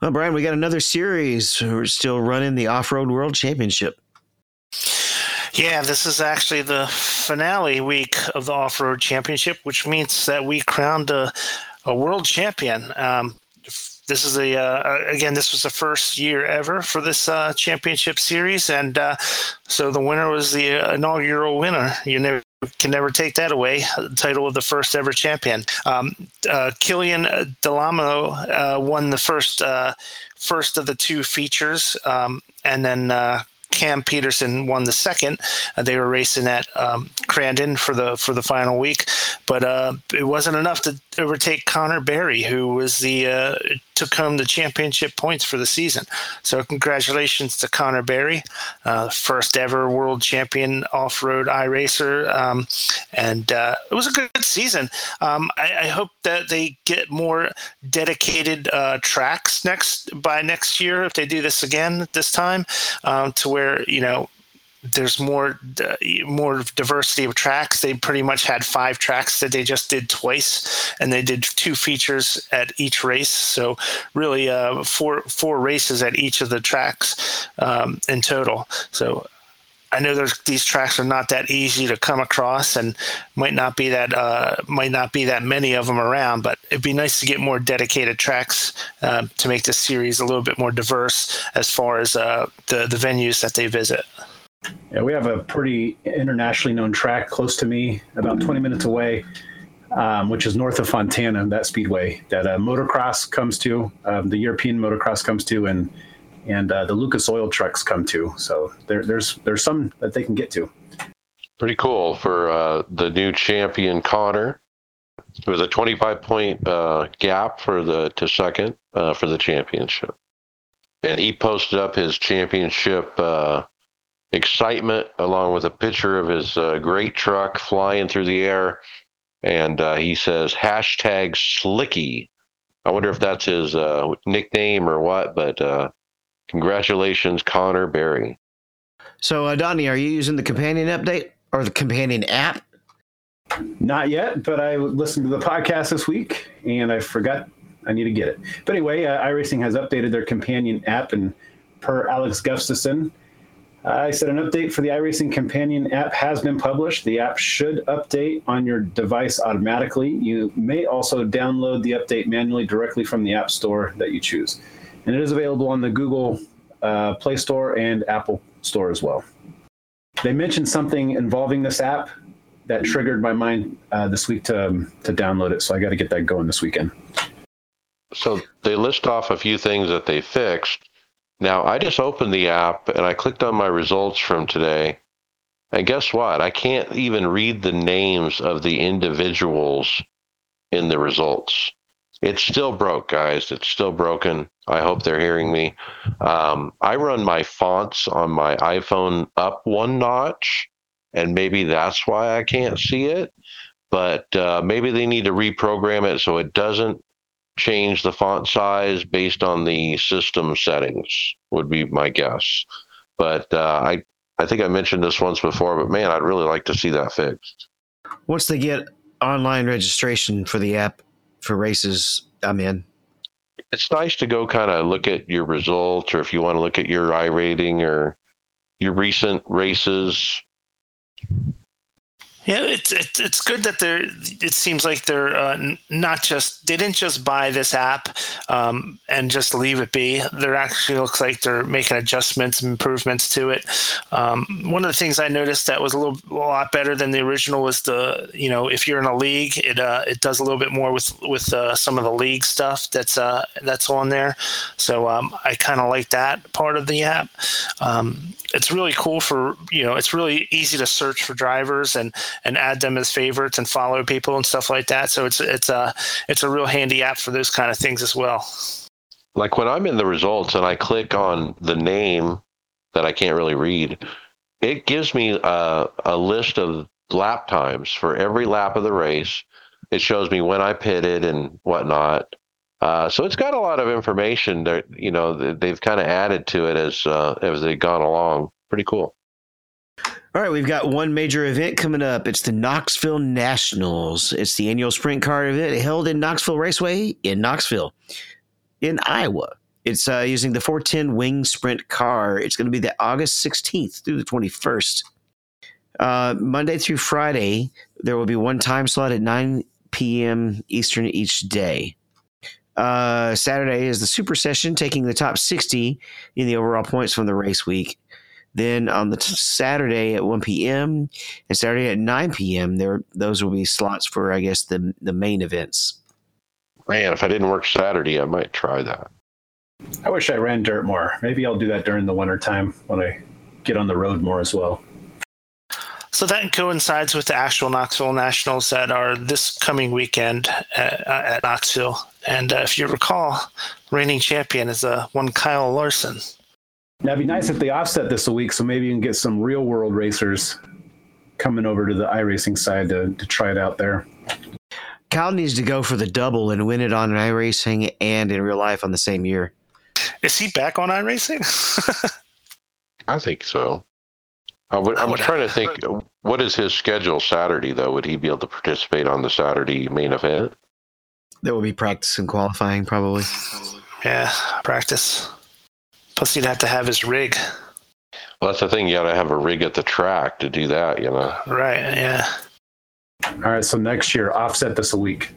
Well, Brian, we got another series. We're still running the Off Road World Championship. Yeah, this is actually the finale week of the Off Road Championship, which means that we crowned a a world champion. Um, this is a uh, again this was the first year ever for this uh, championship series and uh, so the winner was the inaugural winner. You never can never take that away. The title of the first ever champion. Um, uh, Kilian Delamo uh, won the first uh, first of the two features um, and then Cam Peterson won the second. Uh, they were racing at um, Crandon for the for the final week, but uh, it wasn't enough to overtake Connor Berry, who was the uh, took home the championship points for the season. So congratulations to Connor Berry, uh, first ever world champion off-road iRacer, um, and uh, it was a good season. Um, I, I, hope that they get more dedicated uh, tracks next by next year if they do this again this time, to where you know there's more more diversity of tracks. They pretty much had five tracks that they just did twice, and they did two features at each race. So really, uh, four four races at each of the tracks um, in total. So I know there's these tracks are not that easy to come across, and might not be that uh, might not be that many of them around. But it'd be nice to get more dedicated tracks uh, to make this series a little bit more diverse as far as uh, the the venues that they visit. Yeah, we have a pretty internationally known track close to me, about 20 minutes away, um, which is north of Fontana, that speedway that uh, motocross comes to, um, the European motocross comes to, and and uh, the Lucas Oil trucks come to. So there, there's there's some that they can get to. Pretty cool for uh, the new champion Connor. It was a 25 point uh, gap for the to second uh, for the championship, and he posted up his championship uh, excitement along with a picture of his uh, great truck flying through the air. And he says, hashtag Slicky. I wonder if that's his uh, nickname or what, but uh, congratulations, Connor Berry. So, uh, Donnie, are you using the companion update or the companion app? Not yet, but I listened to the podcast this week and I forgot I need to get it. But anyway, uh, iRacing has updated their companion app, and per Alex Gustafson, I said an update for the iRacing Companion app has been published. The app should update on your device automatically. You may also download the update manually directly from the App Store that you choose. And it is available on the Google uh, Play Store and Apple Store as well. They mentioned something involving this app that triggered my mind uh, this week to, um, to download it. So I got to get that going this weekend. So they list off a few things that they fixed now, I just opened the app and I clicked on my results from today. And guess what? I can't even read the names of the individuals in the results. It's still broke, guys. It's still broken. I hope they're hearing me. Um, I run my fonts on my iPhone up one notch, and maybe that's why I can't see it. But uh, maybe they need to reprogram it so it doesn't change the font size based on the system settings would be my guess. But uh, I I think I mentioned this once before, but man, I'd really like to see that fixed. Once they get online registration for the app for races, I'm in. It's nice to go kind of look at your results, or if you want to look at your iRating or your recent races, yeah, it's it's it's good that they're. It seems like they're uh, not just they didn't just buy this app um, and just leave it be. They're actually looks like they're making adjustments and improvements to it. Um, one of the things I noticed that was a little a lot better than the original was the you know if you're in a league, it uh, it does a little bit more with with uh, some of the league stuff that's uh, that's on there. So um, I kind of like that part of the app. Um, it's really cool for you know it's really easy to search for drivers and and add them as favorites and follow people and stuff like that so it's it's a it's a real handy app for those kind of things as well like when i'm in the results and i click on the name that i can't really read it gives me a, a list of lap times for every lap of the race it shows me when i pitted and whatnot uh, so it's got a lot of information that you know they've kind of added to it as uh, as they've gone along. Pretty cool. All right, we've got one major event coming up. It's the Knoxville Nationals. It's the annual sprint car event held in Knoxville Raceway in Knoxville, in Iowa. It's uh, using the 410 Wing Sprint car. It's going to be the August 16th through the 21st. Uh, Monday through Friday, there will be one time slot at 9 p.m. Eastern each day. Uh, Saturday is the super session, taking the top 60 in the overall points from the race week. Then on the t- Saturday at 1 p.m. and Saturday at 9 p.m., there those will be slots for, I guess, the the main events. Man, if I didn't work Saturday, I might try that. I wish I ran dirt more. Maybe I'll do that during the winter time when I get on the road more as well. So that coincides with the actual Knoxville Nationals that are this coming weekend at, at Knoxville. And uh, if you recall, reigning champion is uh, one Kyle Larson. Now, it'd be nice if they offset this a week, so maybe you can get some real world racers coming over to the iRacing side to, to try it out there. Kyle needs to go for the double and win it on iRacing and in real life on the same year. Is he back on iRacing? *laughs* I think so. I would, I'm trying to think. What is his schedule Saturday though? Would he be able to participate on the Saturday main event? There will be practice and qualifying probably. yeah, practice. Plus, he'd have to have his rig. Well, that's the thing. You got to have a rig at the track to do that. You know. Right. Yeah. All right. So next year, offset this a week.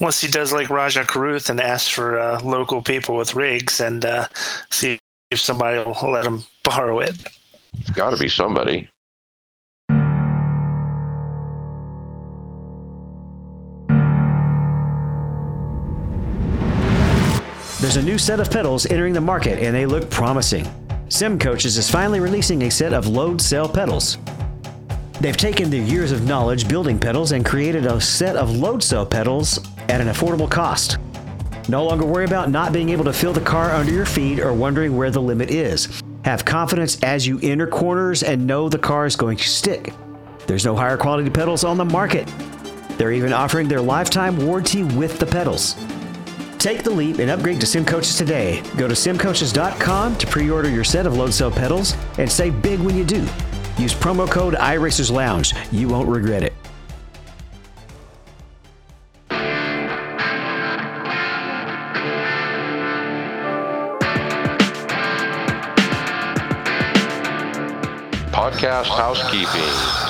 Once he does like Rajah Caruth and asks for uh, local people with rigs and uh, see if somebody will let him borrow it. It's got to be somebody. There's a new set of pedals entering the market and they look promising. Sim Coaches is finally releasing a set of load cell pedals. They've taken their years of knowledge building pedals and created a set of load cell pedals at an affordable cost. No longer worry about not being able to feel the car under your feet or wondering where the limit is. Have confidence as you enter corners and know the car is going to stick. There's no higher quality pedals on the market. They're even offering their lifetime warranty with the pedals. Take the leap and upgrade to SimCoaches today. Go to simcoaches.com to pre-order your set of load cell pedals and save big when you do. Use promo code iRacers Lounge. You won't regret it. Podcast housekeeping.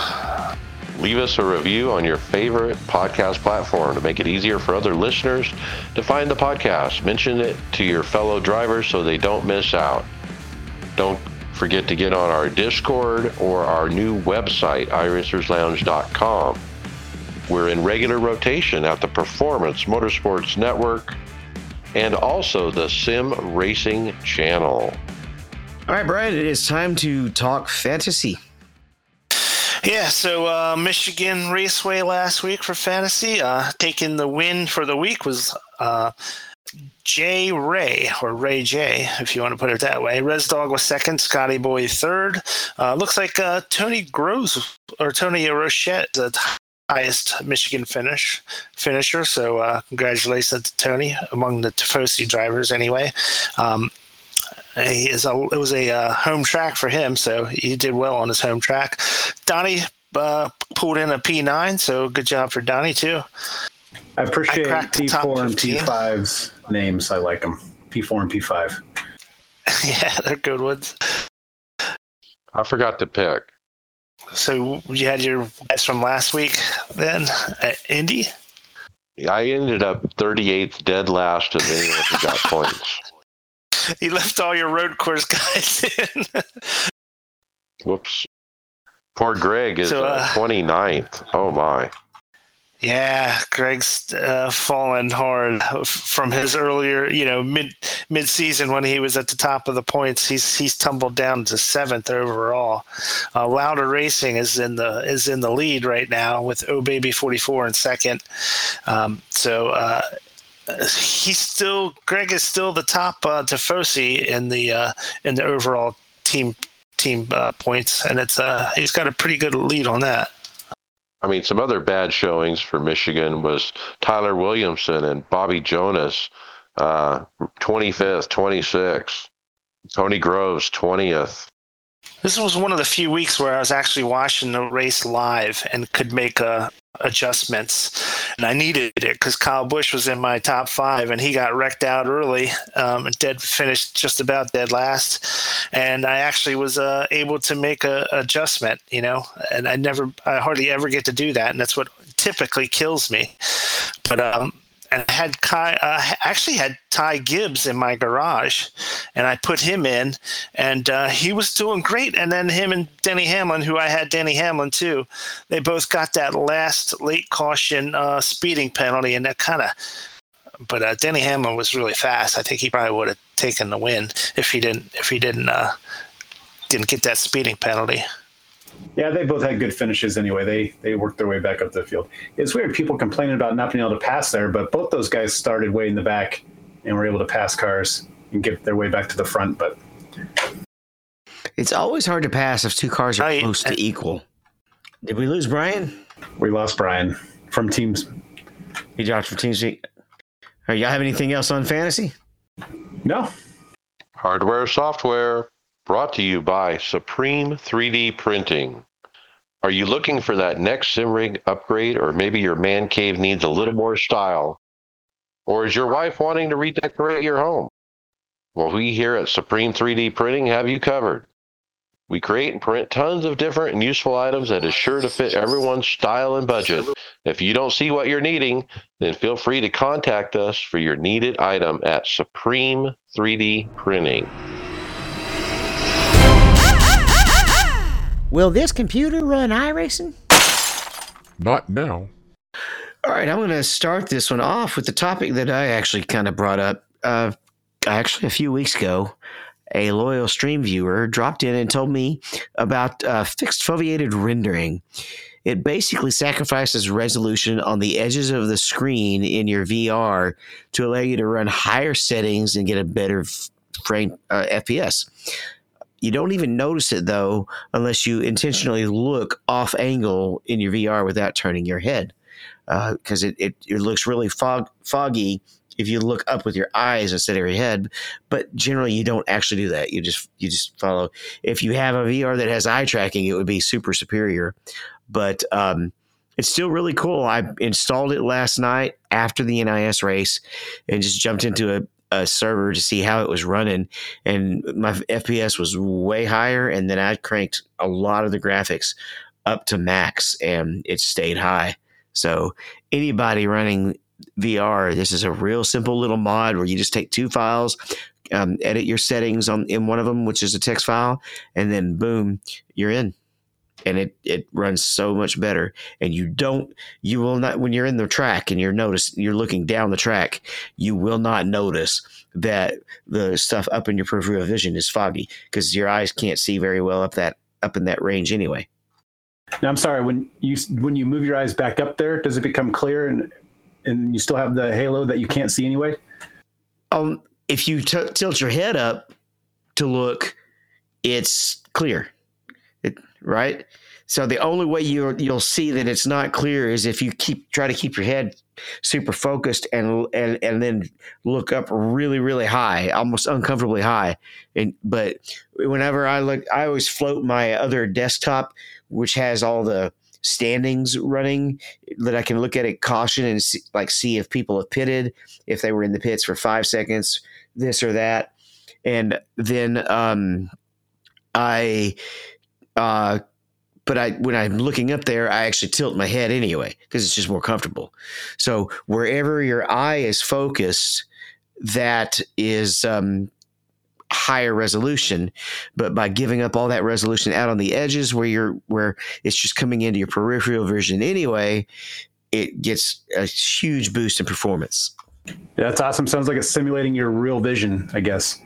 Leave us a review on your favorite podcast platform to make it easier for other listeners to find the podcast. Mention it to your fellow drivers so they don't miss out. Don't forget to get on our Discord or our new website, iRacersLounge.com. We're in regular rotation at the Performance Motorsports Network and also the Sim Racing Channel. All right, Brian, it is time to talk fantasy. Yeah, so uh, Michigan Raceway last week for fantasy. Uh, taking the win for the week was uh, Jay Ray, or Ray J, if you want to put it that way. Res Dog was second, Scotty Boy third. Uh, looks like uh, Tony Groves or Tony Rochette, the highest Michigan finish finisher. So uh, congratulations to Tony among the Tifosi drivers, anyway. Um, he is a, it was a uh, home track for him, so he did well on his home track. Donnie uh, pulled in a P9, so good job for Donnie too. I appreciate I P4 and P5's names. I like them. P4 and P5. *laughs* yeah, they're good ones. I forgot to pick. So you had your guys from last week then at Indy? I ended up 38th, dead last of anyone who *laughs* got points. *laughs* You left all your road course guys *laughs* in. Whoops. Poor Greg is So, uh, uh, 29th. Oh my. Yeah, Greg's uh, fallen hard from his earlier, you know, mid mid season when he was at the top of the points. He's he's tumbled down to seventh overall. Uh, Louder Racing is in the is in the lead right now with Oh Baby forty four in second. Um, so uh, *laughs* he's still Greg is still the top uh, Tifosi in the uh, in the overall team team uh, points, and it's uh, he's got a pretty good lead on that. I mean, some other bad showings for Michigan was Tyler Williamson and Bobby Jonas, uh, 25th, 26th. Tony Groves, 20th. This was one of the few weeks where I was actually watching the race live and could make uh, adjustments. And I needed it because Kyle Busch was in my top five and he got wrecked out early um, and dead finished just about dead last. And I actually was uh, able to make a adjustment, you know, and I never, I hardly ever get to do that. And that's what typically kills me. But, um, and I had Kai, uh, actually had Ty Gibbs in my garage, and I put him in, and uh, he was doing great. And then him and Denny Hamlin, who I had Denny Hamlin too, they both got that last late caution uh, speeding penalty, and that kind of. But uh, Denny Hamlin was really fast. I think he probably would have taken the win if he didn't if he didn't uh, didn't get that speeding penalty. Yeah, they both had good finishes anyway. They they worked their way back up the field. It's weird people complaining about not being able to pass there, but both those guys started way in the back and were able to pass cars and get their way back to the front. But It's always hard to pass if two cars are Right. close to equal. Did we lose Brian? we lost Brian from teams. He dropped from Team Street. All right, y'all have anything else on fantasy? No, Hardware, software, brought to you by Supreme 3D Printing. Are you looking for that next sim rig upgrade, or maybe your man cave needs a little more style? Or is your wife wanting to redecorate your home? Well, we here at Supreme 3D Printing have you covered. We create and print tons of different and useful items that is sure to fit everyone's style and budget. If you don't see what you're needing, then feel free to contact us for your needed item at Supreme 3D Printing. Will this computer run iRacing? Not now. All right, I'm going to start this one off with the topic that I actually kind of brought up. Uh, actually, a few weeks ago, a loyal stream viewer dropped in and told me about uh, fixed foveated rendering. It basically sacrifices resolution on the edges of the screen in your VR to allow you to run higher settings and get a better frame uh, FPS. You don't even notice it though, unless you intentionally look off angle in your VR without turning your head because it, it, it looks really fog, foggy if you look up with your eyes instead of your head. But generally, you don't actually do that. You just you just follow. If you have a VR that has eye tracking, it would be super superior. But um, it's still really cool. I installed it last night after the NIS race and just jumped into a, a server to see how it was running. And my FPS was way higher. And then I cranked a lot of the graphics up to max and it stayed high. So anybody running VR, this is a real simple little mod where you just take two files, um, edit your settings on in one of them, which is a text file, and then boom, you're in. And it it runs so much better. And you don't you will not when you're in the track and you're notice you're looking down the track, you will not notice that the stuff up in your peripheral vision is foggy because your eyes can't see very well up that up in that range anyway. now I'm sorry. When you when you move your eyes back up there, does it become clear and and you still have the halo that you can't see anyway? um, if you t- tilt your head up to look, it's clear, right? So the only way you you'll see that it's not clear is if you keep try to keep your head super focused and and and then look up really really high, almost uncomfortably high. And but whenever I look, I always float my other desktop, which has all the standings running that I can look at it caution and see, like see if people have pitted, if they were in the pits for five seconds, this or that, and then um, I, uh, but I when I'm looking up there, I actually tilt my head anyway because it's just more comfortable. So wherever your eye is focused, that is um, higher resolution but by giving up all that resolution out on the edges where you're where it's just coming into your peripheral vision anyway it gets a huge boost in performance Yeah, that's awesome. Sounds like it's simulating your real vision, I guess.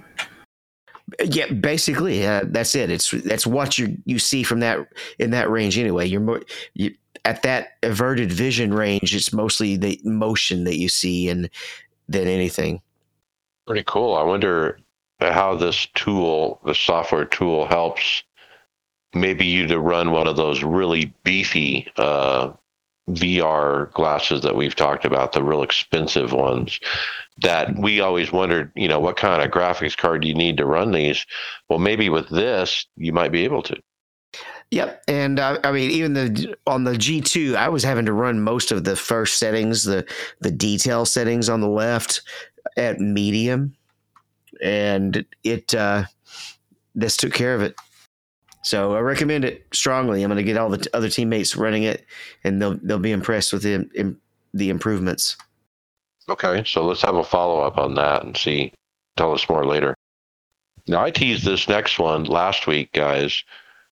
Yeah basically uh, that's it. It's that's what you you see from that in that range anyway. You're more you, at that averted vision range it's mostly the motion that you see and than anything. Pretty cool. I wonder how this tool, the software tool, helps maybe you to run one of those really beefy uh, VR glasses that we've talked about, the real expensive ones. That we always wondered, you know, what kind of graphics card do you need to run these? Well, maybe with this, you might be able to. Yep, and uh, I mean, even the on the G two, I was having to run most of the first settings, the the detail settings on the left at medium, and it uh, this took care of it. So I recommend it strongly. I'm going to get all the other teammates running it, and they'll they'll be impressed with the im- the improvements. Okay, so let's have a follow up on that and see. Tell us more later. Now, I teased this next one last week, guys,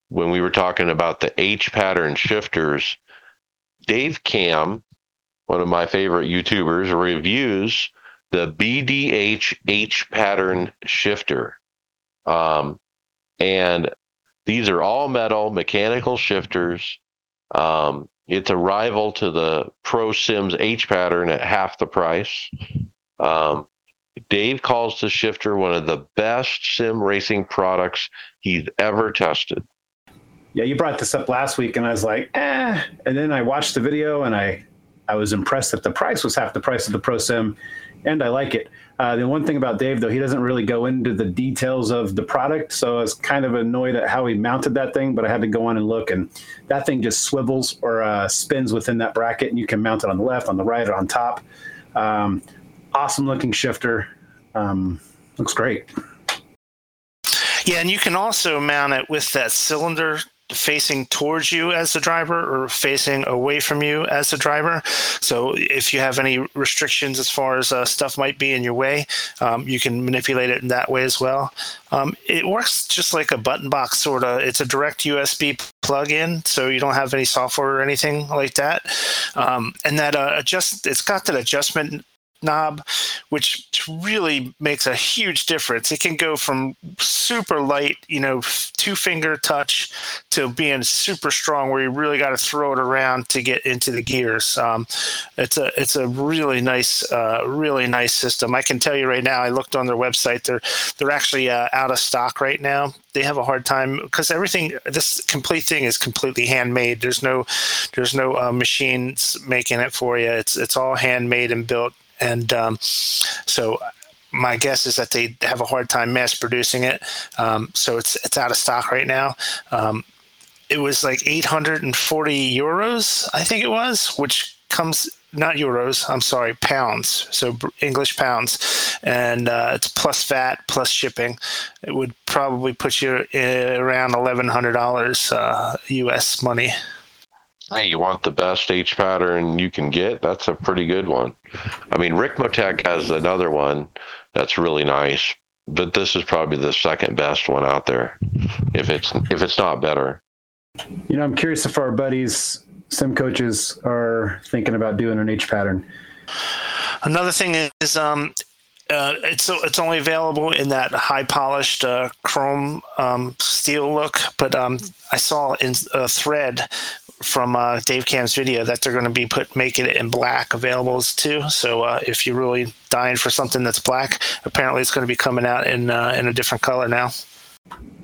when we were talking about the H pattern shifters. Dave Cam, one of my favorite YouTubers, reviews the BDH H pattern shifter. Um, and These are all metal mechanical shifters. Um, it's a rival to the Pro Sims H pattern at half the price. Um, Dave calls the shifter one of the best sim racing products he's ever tested. Yeah, you brought this up last week, and I was like, eh. And then I watched the video, and I, I was impressed that the price was half the price of the Pro Sim, and I like it. Uh, the one thing about Dave, though, he doesn't really go into the details of the product, so I was kind of annoyed at how he mounted that thing. But I had to go on and look, and that thing just swivels or uh, spins within that bracket, and you can mount it on the left, on the right, or on top. Um, awesome looking shifter. Um, looks great. Yeah, and you can also mount it with that cylinder facing towards you as the driver or facing away from you as the driver. So if you have any restrictions as far as uh, stuff might be in your way, um, you can manipulate it in that way as well. Um, it works just like a button box sort of. It's a direct USB plug-in, so you don't have any software or anything like that. Um, and that uh, adjust, it's got that adjustment knob, which really makes a huge difference. It can go from super light, you know, two finger touch to being super strong, where you really got to throw it around to get into the gears. Um, it's a it's a really nice, uh, really nice system. I can tell you right now. I looked on their website. They're they're actually uh, out of stock right now. They have a hard time because everything. This complete thing is completely handmade. There's no there's no uh, machines making it for you. It's it's all handmade and built and um, so my guess is that they have a hard time mass producing it. Um, so it's it's out of stock right now. Um, it was like 840 euros, I think it was, which comes not euros. I'm sorry, pounds. So English pounds, and uh, it's plus VAT plus shipping. It would probably put you around eleven hundred dollars uh, U.S. money hey, you want the best H pattern you can get? That's a pretty good one. I mean, Rick Ricmotech has another one that's really nice, but this is probably the second best one out there, if it's if it's not better. You know, I'm curious if our buddies, sim coaches, are thinking about doing an H pattern. Another thing is, um, uh, it's it's only available in that high polished uh, chrome um, steel look. But um, I saw in a thread from uh, Dave Cam's video that they're going to be put making it in black available too. So uh, if you're really dying for something that's black, apparently it's going to be coming out in uh, in a different color now.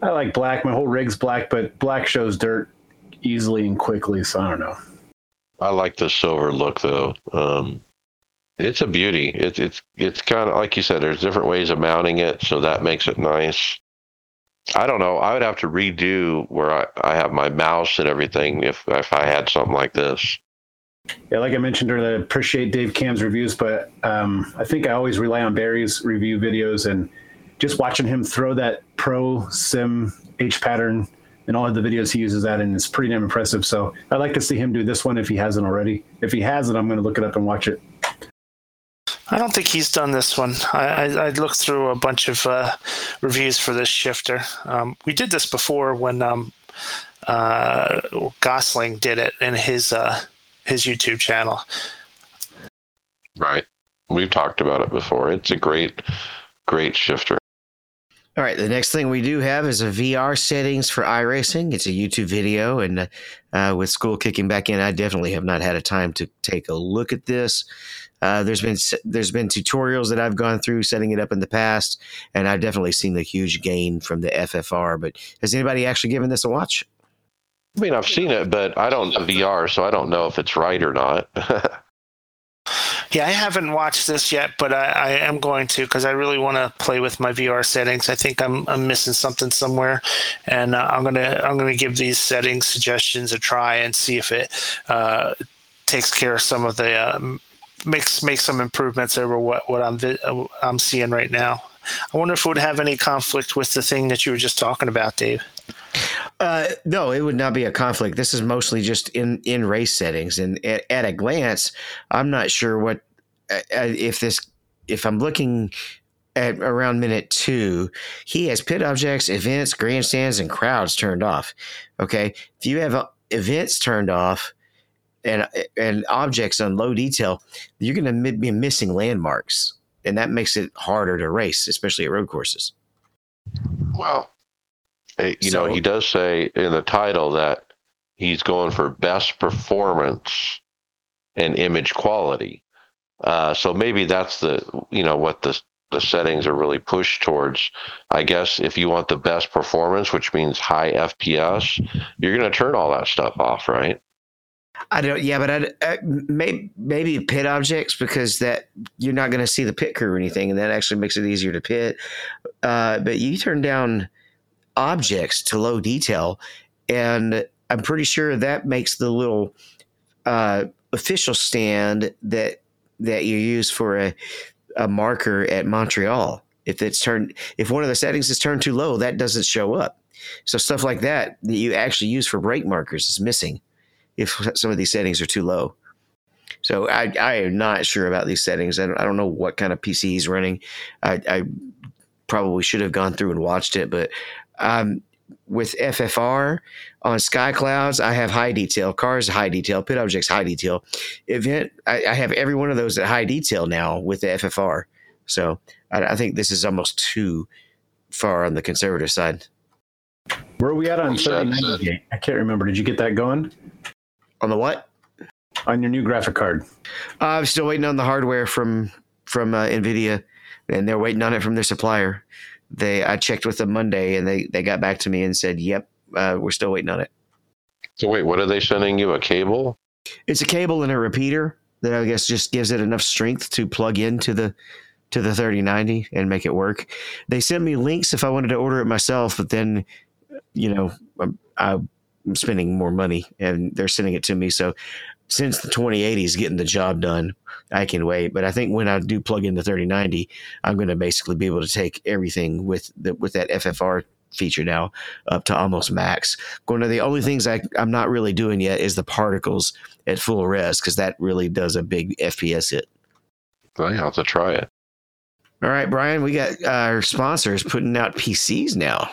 I like black. My whole rig's black, but black shows dirt easily and quickly. So I don't know. I like the silver look though. Um, it's a beauty. It's it's it's kind of like you said. There's different ways of mounting it, so that makes it nice. I don't know. I would have to redo where I, I have my mouse and everything if if I had something like this. Yeah, like I mentioned earlier, I appreciate Dave Cam's reviews, but um, I think I always rely on Barry's review videos and just watching him throw that Pro Sim H pattern and all of the videos he uses that and it's pretty damn impressive. So I'd like to see him do this one if he hasn't already. If he hasn't, I'm going to look it up and watch it. I don't think he's done this one. I, I, I looked through a bunch of uh, reviews for this shifter. Um, we did this before when um, uh, Gosling did it in his uh, his YouTube channel. Right. We've talked about it before. It's a great, great shifter. All right, the next thing we do have is a VR settings for iRacing. It's a YouTube video, and uh, with school kicking back in, I definitely have not had a time to take a look at this. Uh, there's been there's been tutorials that I've gone through setting it up in the past, and I've definitely seen the huge gain from the FFR. But has anybody actually given this a watch? I mean, I've seen it, but I don't have VR, so I don't know if it's right or not. *laughs* yeah, I haven't watched this yet, but I, I am going to because I really want to play with my VR settings. I think I'm, I'm missing something somewhere, and uh, I'm gonna I'm gonna give these settings suggestions a try and see if it uh, takes care of some of the uh, makes make some improvements over what what I'm I'm seeing right now. I wonder if it would have any conflict with the thing that you were just talking about, Dave. Uh, no, it would not be a conflict. This is mostly just in in race settings, and at, at a glance, I'm not sure what uh, uh if this if I'm looking at around minute two, he has pit objects, events, grandstands, and crowds turned off. Okay, if you have uh, events turned off, and and objects on low detail, you're going to be missing landmarks, and that makes it harder to race, especially at road courses. Well, Eh, You know, he does say in the title that he's going for best performance and image quality. Uh, so maybe that's the you know what the the settings are really pushed towards. I guess if you want the best performance, which means high FPS, you're going to turn all that stuff off, right? I don't. Yeah, but I, I maybe maybe pit objects because that you're not going to see the pit crew or anything, and that actually makes it easier to pit. Uh, but you turn down objects to low detail, and I'm pretty sure that makes the little uh, official stand that that you use for a a marker at Montreal. If it's turned, if one of the settings is turned too low, that doesn't show up. So stuff like that that you actually use for brake markers is missing if some of these settings are too low. So I, I am not sure about these settings. I don't, I don't know what kind of PC he's running. I, I probably should have gone through and watched it, but um, with FFR on Sky Clouds, I have high detail. Cars high detail. Pit objects high detail. Event I, I have every one of those at high detail now with the FFR. So I, I think this is almost too far on the conservative side. Where are we at on Who 3090? I can't remember. Did you get that going On the what? on your new graphic card? Uh, I'm still waiting on the hardware from from uh, Nvidia, and they're waiting on it from their supplier. They I checked with them Monday, and they they got back to me and said, "Yep, uh, we're still waiting on it." So wait, what are they sending you? A cable? It's a cable and a repeater that I guess just gives it enough strength to plug into the to the 3090 and make it work. They sent me links if I wanted to order it myself, but then you know I'm, I'm spending more money, and they're sending it to me. So since the 2080 is getting the job done, I can wait. But I think when I do plug in the 3090, I'm going to basically be able to take everything with the, with that FFR feature now up to almost max. One of the only things I, I'm not really doing yet is the particles at full res because that really does a big FPS hit. I have to try it. All right, Brian, we got uh, our sponsors putting out PCs now.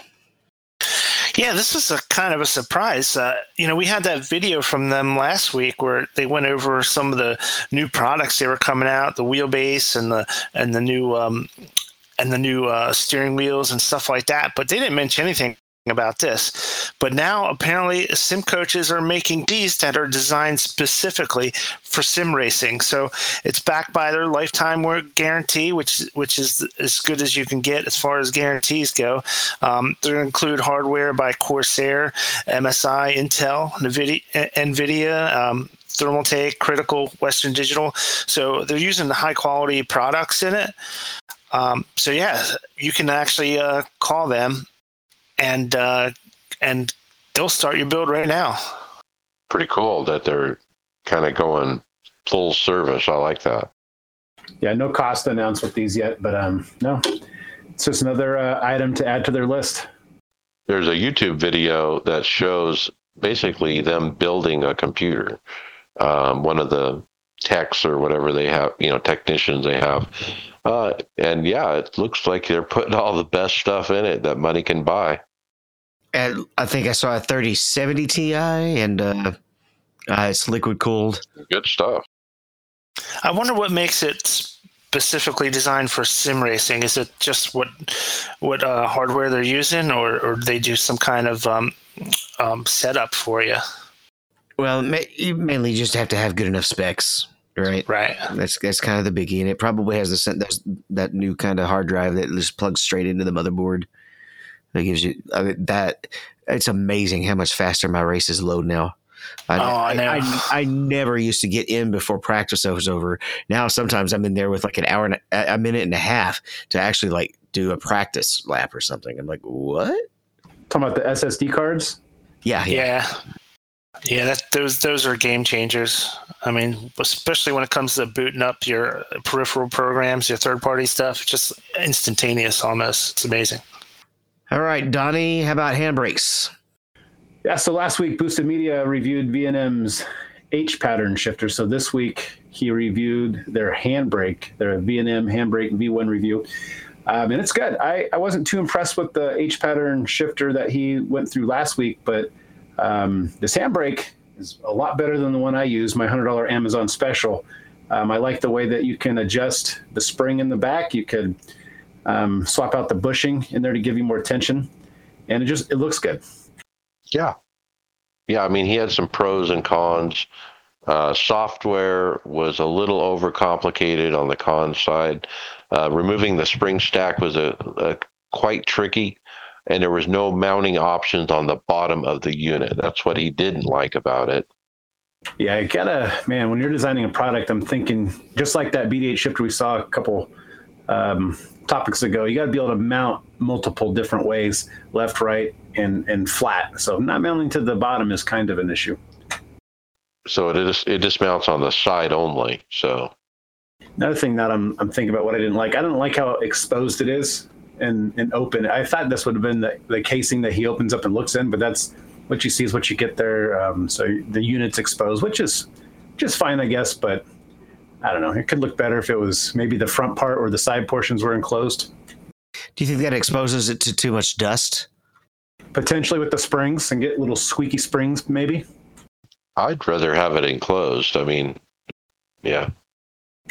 Yeah, this was a kind of a surprise. Uh, you know, we had that video from them last week where they went over some of the new products they were coming out, the wheelbase and the and the new um, and the new uh, steering wheels and stuff like that. But they didn't mention anything about this. But now apparently sim coaches are making these that are designed specifically for sim racing. So it's backed by their lifetime work guarantee, which which is as good as you can get as far as guarantees go. Um, they include hardware by Corsair, MSI, Intel, NVIDIA, NVIDIA um, Thermaltake, Critical, Western Digital. So they're using the high quality products in it. Um, so yeah, you can actually uh, call them and uh, and they'll start your build right now. Pretty cool that they're kind of going full service. I like that. Yeah, no cost announced with these yet, but um, no, it's just another uh, item to add to their list. There's a YouTube video that shows basically them building a computer. Um, one of the techs or whatever they have, you know, technicians they have. Uh, and yeah, it looks like they're putting all the best stuff in it that money can buy. And I think I saw a 3070 Ti, and uh, uh, it's liquid cooled. Good stuff. I wonder what makes it specifically designed for sim racing. Is it just what what uh, hardware they're using, or or they do some kind of um, um, setup for you? Well, ma- you mainly just have to have good enough specs, right? Right. That's that's kind of the biggie, and it probably has the sen- that's, that new kind of hard drive that just plugs straight into the motherboard. That gives you I mean, that. It's amazing how much faster my races load now. I, Oh, I know. I, I never used to get in before practice was over. Now sometimes I'm in there with like an hour and a, a minute and a half to actually like do a practice lap or something. I'm like, what? Talking about the SSD cards. Yeah, yeah. Yeah. Yeah, that those those are game changers. I mean, especially when it comes to booting up your peripheral programs, your third party stuff, just instantaneous almost. It's amazing. All right, Donnie, how about handbrakes? Yeah, so last week Boosted Media reviewed V&M's H pattern shifter. So this week he reviewed their handbrake, their V&M handbrake V1 review. Um, and it's good. I, I wasn't too impressed with the H pattern shifter that he went through last week, but um, this handbrake is a lot better than the one I use, my $100 Amazon special. Um, I like the way that you can adjust the spring in the back. You could um, swap out the bushing in there to give you more tension. and it just it looks good. Yeah. Yeah, I mean, he had some pros and cons. Uh, software was a little overcomplicated on the con side. Uh, removing the spring stack was a, a quite tricky, and there was no mounting options on the bottom of the unit. That's what he didn't like about it. Yeah, I gotta man. When you're designing a product, I'm thinking just like that BD8 shifter we saw a couple um, topics ago. You got to be able to mount multiple different ways, left, right, and and flat. So not mounting to the bottom is kind of an issue. So it is it dismounts on the side only. So Another thing that I'm I'm thinking about what I didn't like. I don't like how exposed it is and and open. I thought this would have been the, the casing that he opens up and looks in, but that's what you see is what you get there. Um, so the unit's exposed, which is just fine, I guess. But I don't know. It could look better if it was maybe the front part or the side portions were enclosed. Do you think that exposes it to too much dust? Potentially with the springs and get little squeaky springs, maybe. I'd rather have it enclosed. I mean, yeah.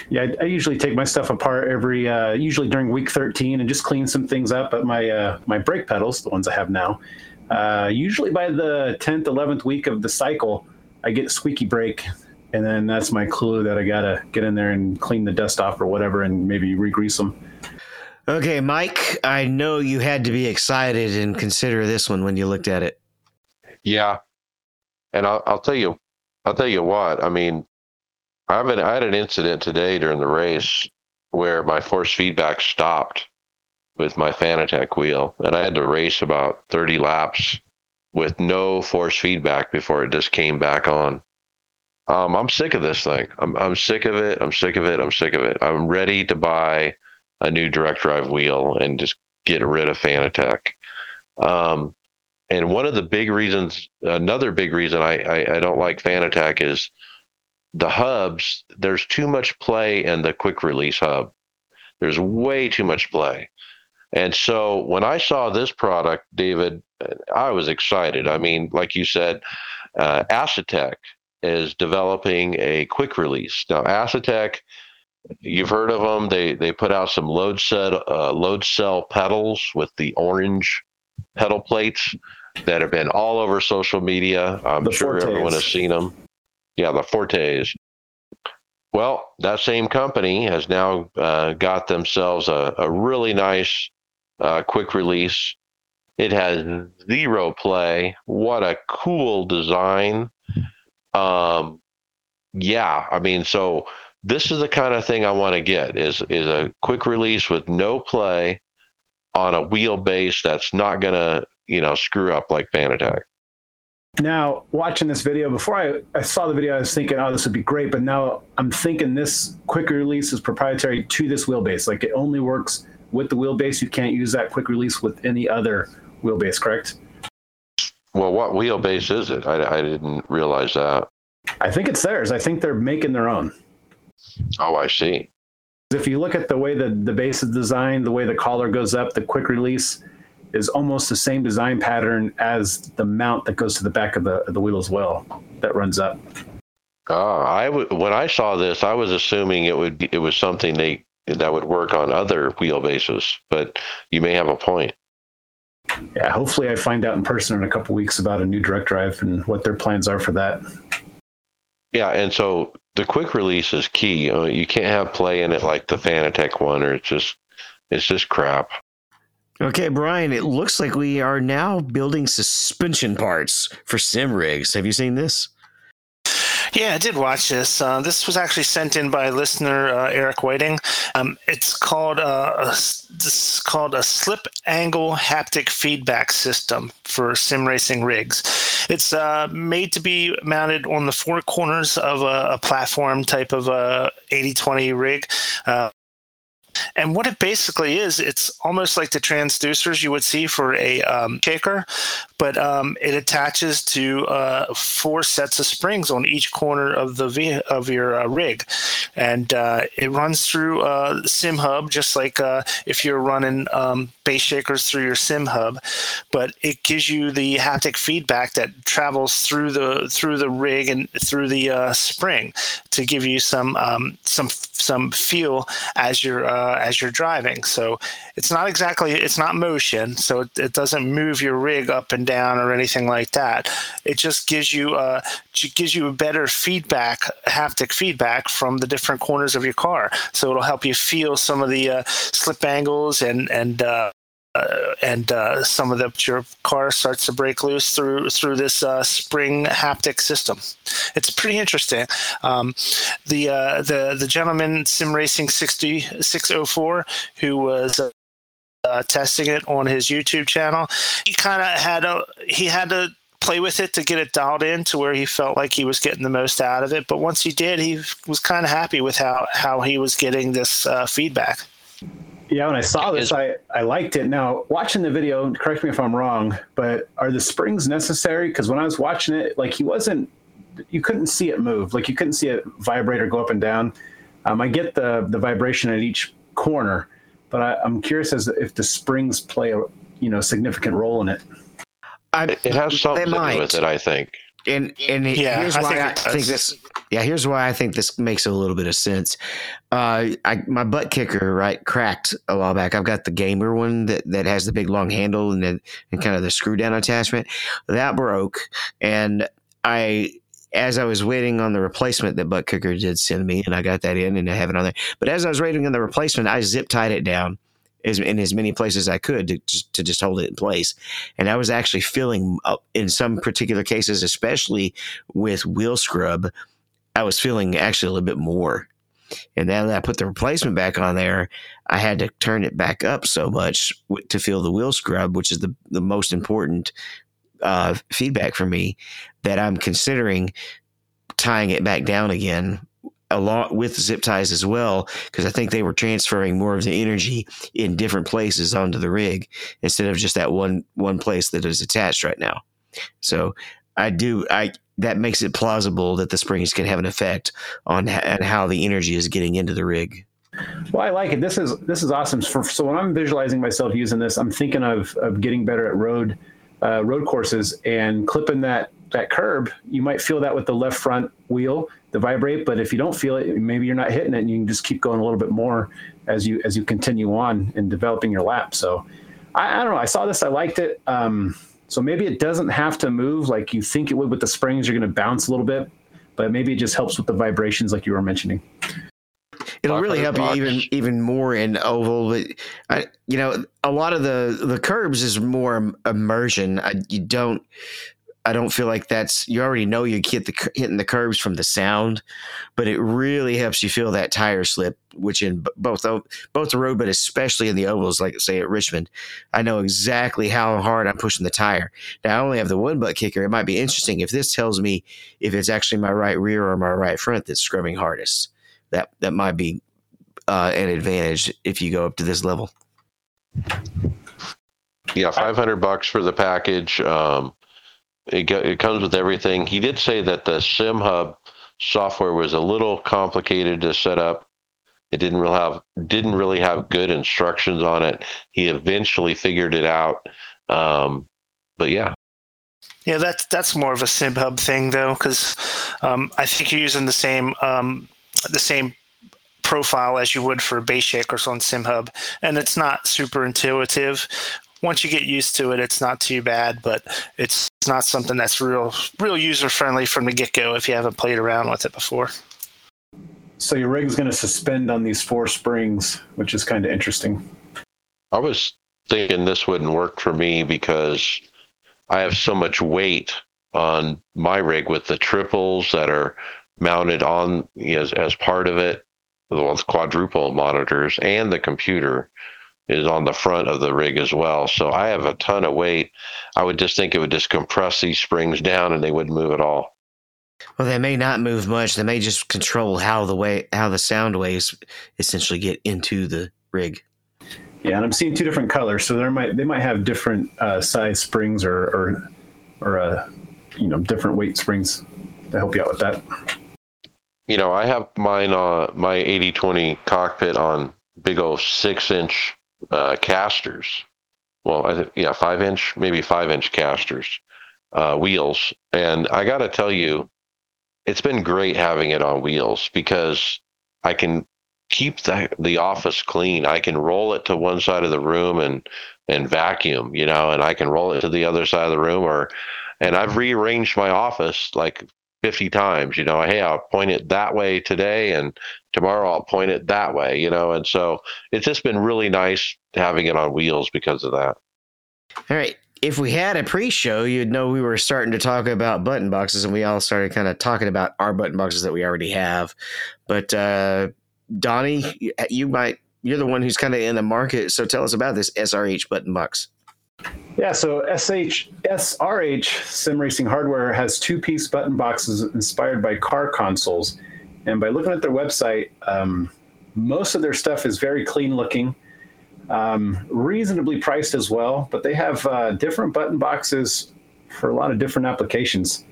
Yeah, I, I usually take my stuff apart every, uh, usually during week 13, and just clean some things up. But my uh, my brake pedals, the ones I have now, uh, usually by the 10th, 11th week of the cycle, I get squeaky brake, and then that's my clue that I gotta get in there and clean the dust off or whatever, and maybe re-grease them. Okay, Mike, I know you had to be excited and consider this one when you looked at it. Yeah, and I'll, I'll tell you, I'll tell you what. I mean, I have an, I had an incident today during the race where my force feedback stopped with my Fanatec wheel, and I had to race about thirty laps with no force feedback before it just came back on. Um, I'm sick of this thing. I'm I'm sick of it. I'm sick of it. I'm sick of it. I'm ready to buy a new direct drive wheel and just get rid of Fanatec. Um, and one of the big reasons, another big reason I, I, I don't like Fanatec is the hubs. There's too much play in the quick release hub. There's way too much play. And so when I saw this product, David, I was excited. I mean, like you said, uh, Asetek is developing a quick release. Now, Asetek, you've heard of them. They they put out some load cell uh, load cell pedals with the orange pedal plates that have been all over social media. I'm The sure Fortes. everyone has seen them. Yeah, the Fortes. Well, that same company has now uh, got themselves a, a really nice uh, quick release. It has zero play. What a cool design. Um, yeah, I mean, so this is the kind of thing I want to get is is a quick release with no play on a wheelbase that's not gonna you know screw up like Fanatec. Now, watching this video, before I, I saw the video, I was thinking, oh, this would be great. But now I'm thinking this quick release is proprietary to this wheelbase. Like it only works with the wheelbase. You can't use that quick release with any other wheelbase, correct? Well, what wheelbase is it? I, I didn't realize that. I think it's theirs. I think they're making their own. Oh, I see. If you look at the way the, the base is designed, the way the collar goes up, the quick release is almost the same design pattern as the mount that goes to the back of the, of the wheel as well that runs up. Ah, I w- when I saw this, I was assuming it would be, it was something they that would work on other wheelbases, but you may have a point. Yeah, hopefully I find out in person in a couple weeks about a new direct drive and what their plans are for that. Yeah, and so the quick release is key. Uh, you can't have play in it like the Fanatec one, or it's just it's just crap. Okay, Brian, it looks like we are now building suspension parts for sim rigs. Have you seen this? Yeah, I did watch this. Uh, this was actually sent in by listener uh, Eric Whiting. Um, it's called uh, a, this is called a slip angle haptic feedback system for sim racing rigs. It's uh, made to be mounted on the four corners of a, a platform type of a 80-20 rig. And what it basically is, it's almost like the transducers you would see for a um, shaker, but um, it attaches to uh, four sets of springs on each corner of the ve- of your uh, rig, and uh, it runs through uh, Sim Hub just like uh, if you're running um, base shakers through your Sim Hub, but it gives you the haptic feedback that travels through the through the rig and through the uh, spring to give you some um, some some feel as you're as you're driving. So it's not exactly it's not motion, so it, it, doesn't move your rig up and down or anything like that. It just gives you uh, gives you a better feedback, haptic feedback from the different corners of your car. So it'll help you feel some of the uh, slip angles and and uh, uh, and uh, some of the your car starts to break loose through through this uh, spring haptic system. It's pretty interesting. Um, the uh, the the gentleman Sim Racing sixty six oh four who was. Uh, testing it on his YouTube channel. He kind of had a he had to play with it to get it dialed in to where he felt like he was getting the most out of it. But once he did, he was kind of happy with how how he was getting this uh, feedback. Yeah, when I saw this, I, I liked it. Now, watching the video, correct me if I'm wrong, but are the springs necessary? Because when I was watching it, like he wasn't, you couldn't see it move. Like you couldn't see it vibrate or go up and down. Um, I get the the vibration at each corner, but I, am curious as if the springs play a you know significant role in it. I, it has something to do with it, I think and and yeah, here's I why think I think this. Yeah, here's why I think this makes a little bit of sense. Uh, I my butt kicker right cracked a while back. I've got the gamer one that, that has the big long handle and then and kind of the screw down attachment that broke, and I as I was waiting on the replacement that ButtKicker did send me, and I got that in and I have it on there. But as I was waiting on the replacement, I zip tied it down as, in as many places as I could to just, to just hold it in place. And I was actually feeling in some particular cases, especially with wheel scrub, I was feeling actually a little bit more. And then I put the replacement back on there, I had to turn it back up so much to feel the wheel scrub, which is the, the most important uh, feedback for me that I'm considering tying it back down again along with zip ties as well, because I think they were transferring more of the energy in different places onto the rig instead of just that one one place that is attached right now. So I do I that makes it plausible that the springs can have an effect on, on how the energy is getting into the rig. Well, I like it. This is this is awesome. For, so when I'm visualizing myself using this, I'm thinking of of getting better at road uh, road courses and clipping that that curb. You might feel that with the left front wheel the vibrate. But if you don't feel it, maybe you're not hitting it, and you can just keep going a little bit more as you as you continue on in developing your lap. So I, I don't know. I saw this, I liked it. Um, so maybe it doesn't have to move like you think it would with the springs. You're going to bounce a little bit, but maybe it just helps with the vibrations, like you were mentioning. It'll really help you even even more in oval. But I, you know, a lot of the the curbs is more immersion. I, you don't I don't feel like that's you already know you hit the hitting the curbs from the sound, but it really helps you feel that tire slip. Which in both both the road, but especially in the ovals, like say at Richmond, I know exactly how hard I'm pushing the tire. Now I only have the one butt kicker. It might be interesting if this tells me if it's actually my right rear or my right front that's scrubbing hardest. That that might be uh, an advantage if you go up to this level. Yeah, five hundred bucks for the package. Um, it, it comes with everything. He did say that the Sim Hub software was a little complicated to set up. It didn't really have didn't really have good instructions on it. He eventually figured it out. Um, but yeah, yeah, that's that's more of a Sim Hub thing though, because um, I think you're using the same um, the same profile as you would for base shakers on SimHub, and it's not super intuitive once you get used to it, it's not too bad, but it's not something that's real real user friendly from the get go if you haven't played around with it before. So your rig's going to suspend on these four springs, which is kind of interesting. I was thinking this wouldn't work for me because I have so much weight on my rig with the triples that are mounted on as, as part of it, the quadruple monitors and the computer is on the front of the rig as well. So I have a ton of weight. I would just think it would just compress these springs down and they wouldn't move at all. Well, they may not move much. They may just control how the way how the sound waves essentially get into the rig. Yeah, and I'm seeing two different colors, so there might they might have different uh, size springs or or or uh, you know different weight springs to help you out with that. You know, I have mine on uh, my 80-20 cockpit on big old six inch uh, casters. Well, I think yeah, five inch, maybe five inch casters, uh, wheels. And I got to tell you, it's been great having it on wheels because I can keep the the office clean. I can roll it to one side of the room and and vacuum, you know, and I can roll it to the other side of the room or and I've rearranged my office like 50 times, you know, hey, I'll point it that way today and tomorrow I'll point it that way, you know, and so it's just been really nice having it on wheels because of that. All right. If we had a pre-show, you'd know we were starting to talk about button boxes, and we all started kind of talking about our button boxes that we already have. But uh, Donnie, you might you're the one who's kind of in the market, so tell us about this SRH button box. Yeah, so SH SRH Sim Racing Hardware has two-piece button boxes inspired by car consoles, and by looking at their website, um, most of their stuff is very clean looking um, reasonably priced as well, but they have uh, different button boxes for a lot of different applications.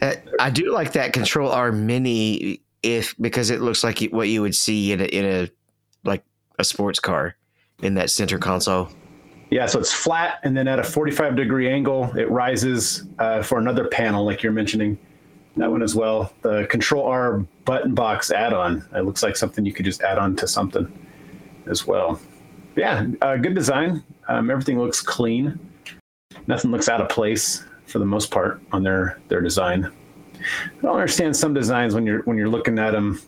Uh, I do like that Control R Mini, if because it looks like what you would see in a, in a like a sports car in that center console. Yeah, so it's flat, and then at a 45 degree angle, it rises uh, for another panel, like you're mentioning. That one as well. The Control R button box add on. It looks like something you could just add on to something as well yeah, uh, good design. Um, everything looks clean. Nothing looks out of place for the most part on their their design. I don't understand some designs when you're when you're looking at them.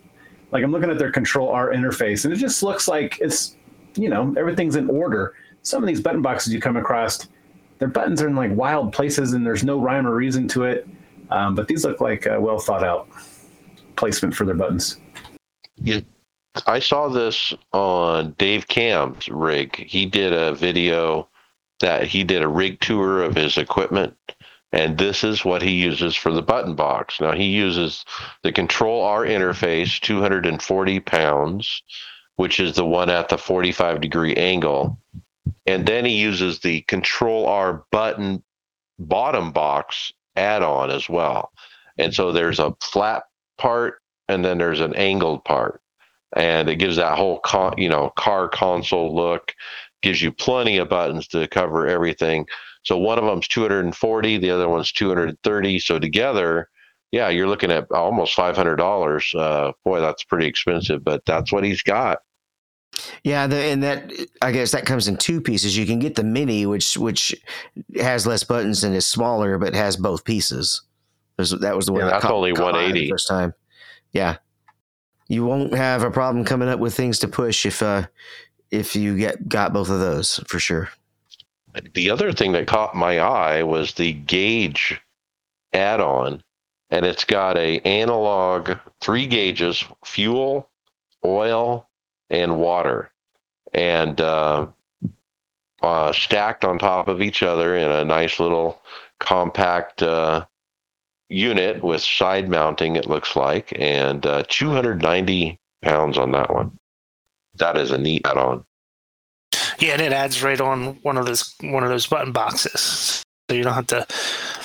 Like I'm looking at their Control R interface, and it just looks like it's you know everything's in order. Some of these button boxes you come across, their buttons are in like wild places, and there's no rhyme or reason to it. Um, but these look like well thought out placement for their buttons. Yeah, I saw this on Dave Cam's rig. He did a video that he did a rig tour of his equipment, and this is what he uses for the button box. Now he uses the Control R interface, 240 pounds, which is the one at the 45 degree angle, and then he uses the Control R button bottom box add-on as well. And so there's a flat part and then there's an angled part. And it gives that whole con- you know car console look gives you plenty of buttons to cover everything. So one of them's 240 the other one's 230 so together yeah you're looking at almost $500 uh, boy that's pretty expensive but that's what he's got yeah, the, and that I guess that comes in two pieces. You can get the mini, which which has less buttons and is smaller, but has both pieces. That was the one. Yeah, that that's caught, only caught 180 first time. Yeah, you won't have a problem coming up with things to push if uh if you get got both of those for sure. The other thing that caught my eye was the gauge add-on, and it's got a analog three gauges: fuel, oil, and water, and uh, uh, stacked on top of each other in a nice little compact uh, unit with side mounting, it looks like, and uh, 290 pounds on that one. That is a neat add on. Yeah, and it adds right on one of those one of those button boxes, so you don't have to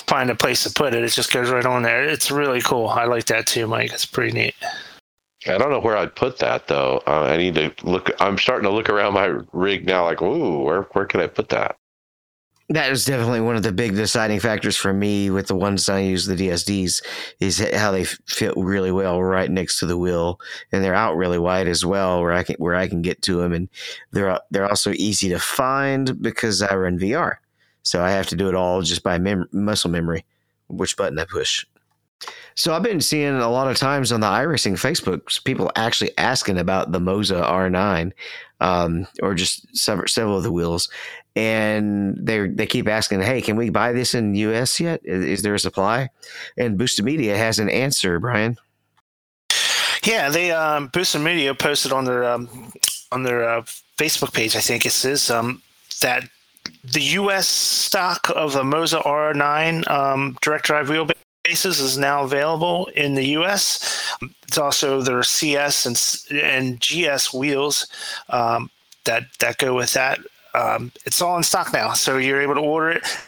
find a place to put it. It just goes right on there. It's really cool. I like that too, Mike. It's pretty neat. I don't know where I'd put that though. Uh, I need to look. I'm starting to look around my rig now, like, ooh, where where can I put that? That is definitely one of the big deciding factors for me with the ones I use, the DSDs, is how they fit really well right next to the wheel, and they're out really wide as well, where I can where I can get to them, and they're they're also easy to find because I run VR, so I have to do it all just by mem- muscle memory, which button I push. So I've been seeing a lot of times on the iRacing Facebook people actually asking about the Moza R9 um, or just several, several of the wheels, and they they keep asking, "Hey, can we buy this in U.S. yet? Is, is there a supply?" And Boosted Media has an answer, Brian. Yeah, they um, Boosted Media posted on their um, on their uh, Facebook page. I think it says um, that the U.S. stock of the Moza R9 um, direct drive wheel is now available in the U.S. It's also their CS and and GS wheels um, that that go with that. Um, it's all in stock now, so you're able to order it.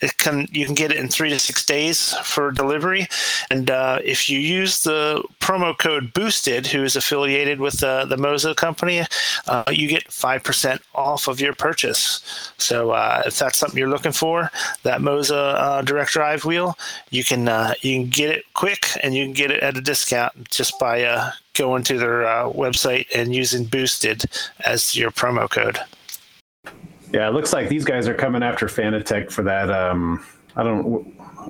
It can you can get it in three to six days for delivery, and uh, if you use the promo code Boosted, who is affiliated with uh, the Moza company, uh, you get five percent off of your purchase. So uh, if that's something you're looking for, that Moza uh, direct drive wheel, you can uh, you can get it quick and you can get it at a discount just by going to their website and using Boosted as your promo code. Yeah, it looks like these guys are coming after Fanatec for that. Um, I don't know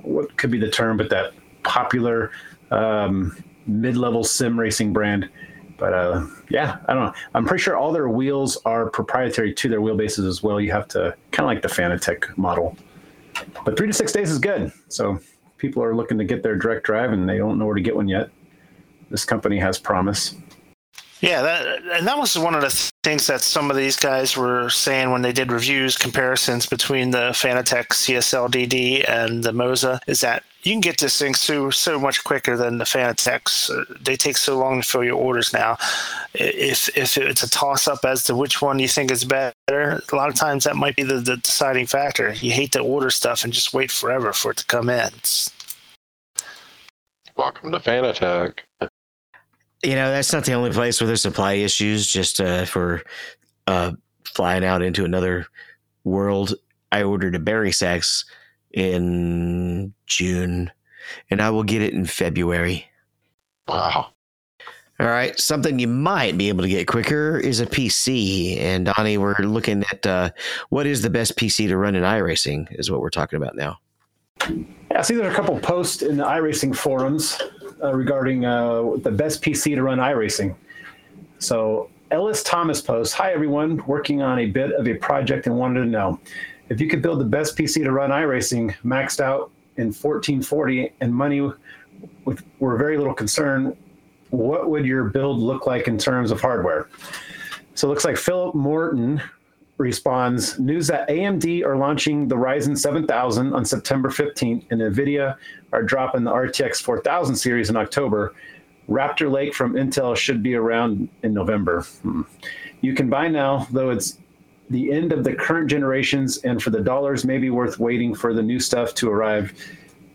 what could be the term, but that popular um, mid-level sim racing brand. But uh, yeah, I don't know. I'm pretty sure all their wheels are proprietary to their wheelbases as well. You have to kind of like the Fanatec model. But three to six days is good. So people are looking to get their direct drive and they don't know where to get one yet. This company has promise. Yeah, that, and that was one of the things that some of these guys were saying when they did reviews, comparisons between the Fanatec CSLDD and the Moza, is that you can get this thing so so much quicker than the Fanatecs. Uh, They take so long to fill your orders now. If if it's a toss up as to which one you think is better, a lot of times that might be the, the deciding factor. You hate to order stuff and just wait forever for it to come in. Welcome to Fanatec. You know, that's not the only place where there's supply issues. Just uh, for uh, flying out into another world, I ordered a berry sex in June, and I will get it in February. Wow. All right, something you might be able to get quicker is a PC. And Donnie, we're looking at uh, what is the best PC to run in iRacing, is what we're talking about now. Yeah, I see there's a couple posts in the iRacing forums uh, regarding uh, the best PC to run iRacing. So Ellis Thomas posts, "Hi everyone, working on a bit of a project and wanted to know if you could build the best PC to run iRacing, maxed out in 1440, and money with were very little concern. What would your build look like in terms of hardware?" So it looks like Philip Morton responds news that AMD are launching the Ryzen 7000 on September 15th and Nvidia are dropping the RTX 4000 series in October. Raptor Lake from Intel should be around in November. Hmm. You can buy now, though it's the end of the current generations, and for the dollars, maybe worth waiting for the new stuff to arrive.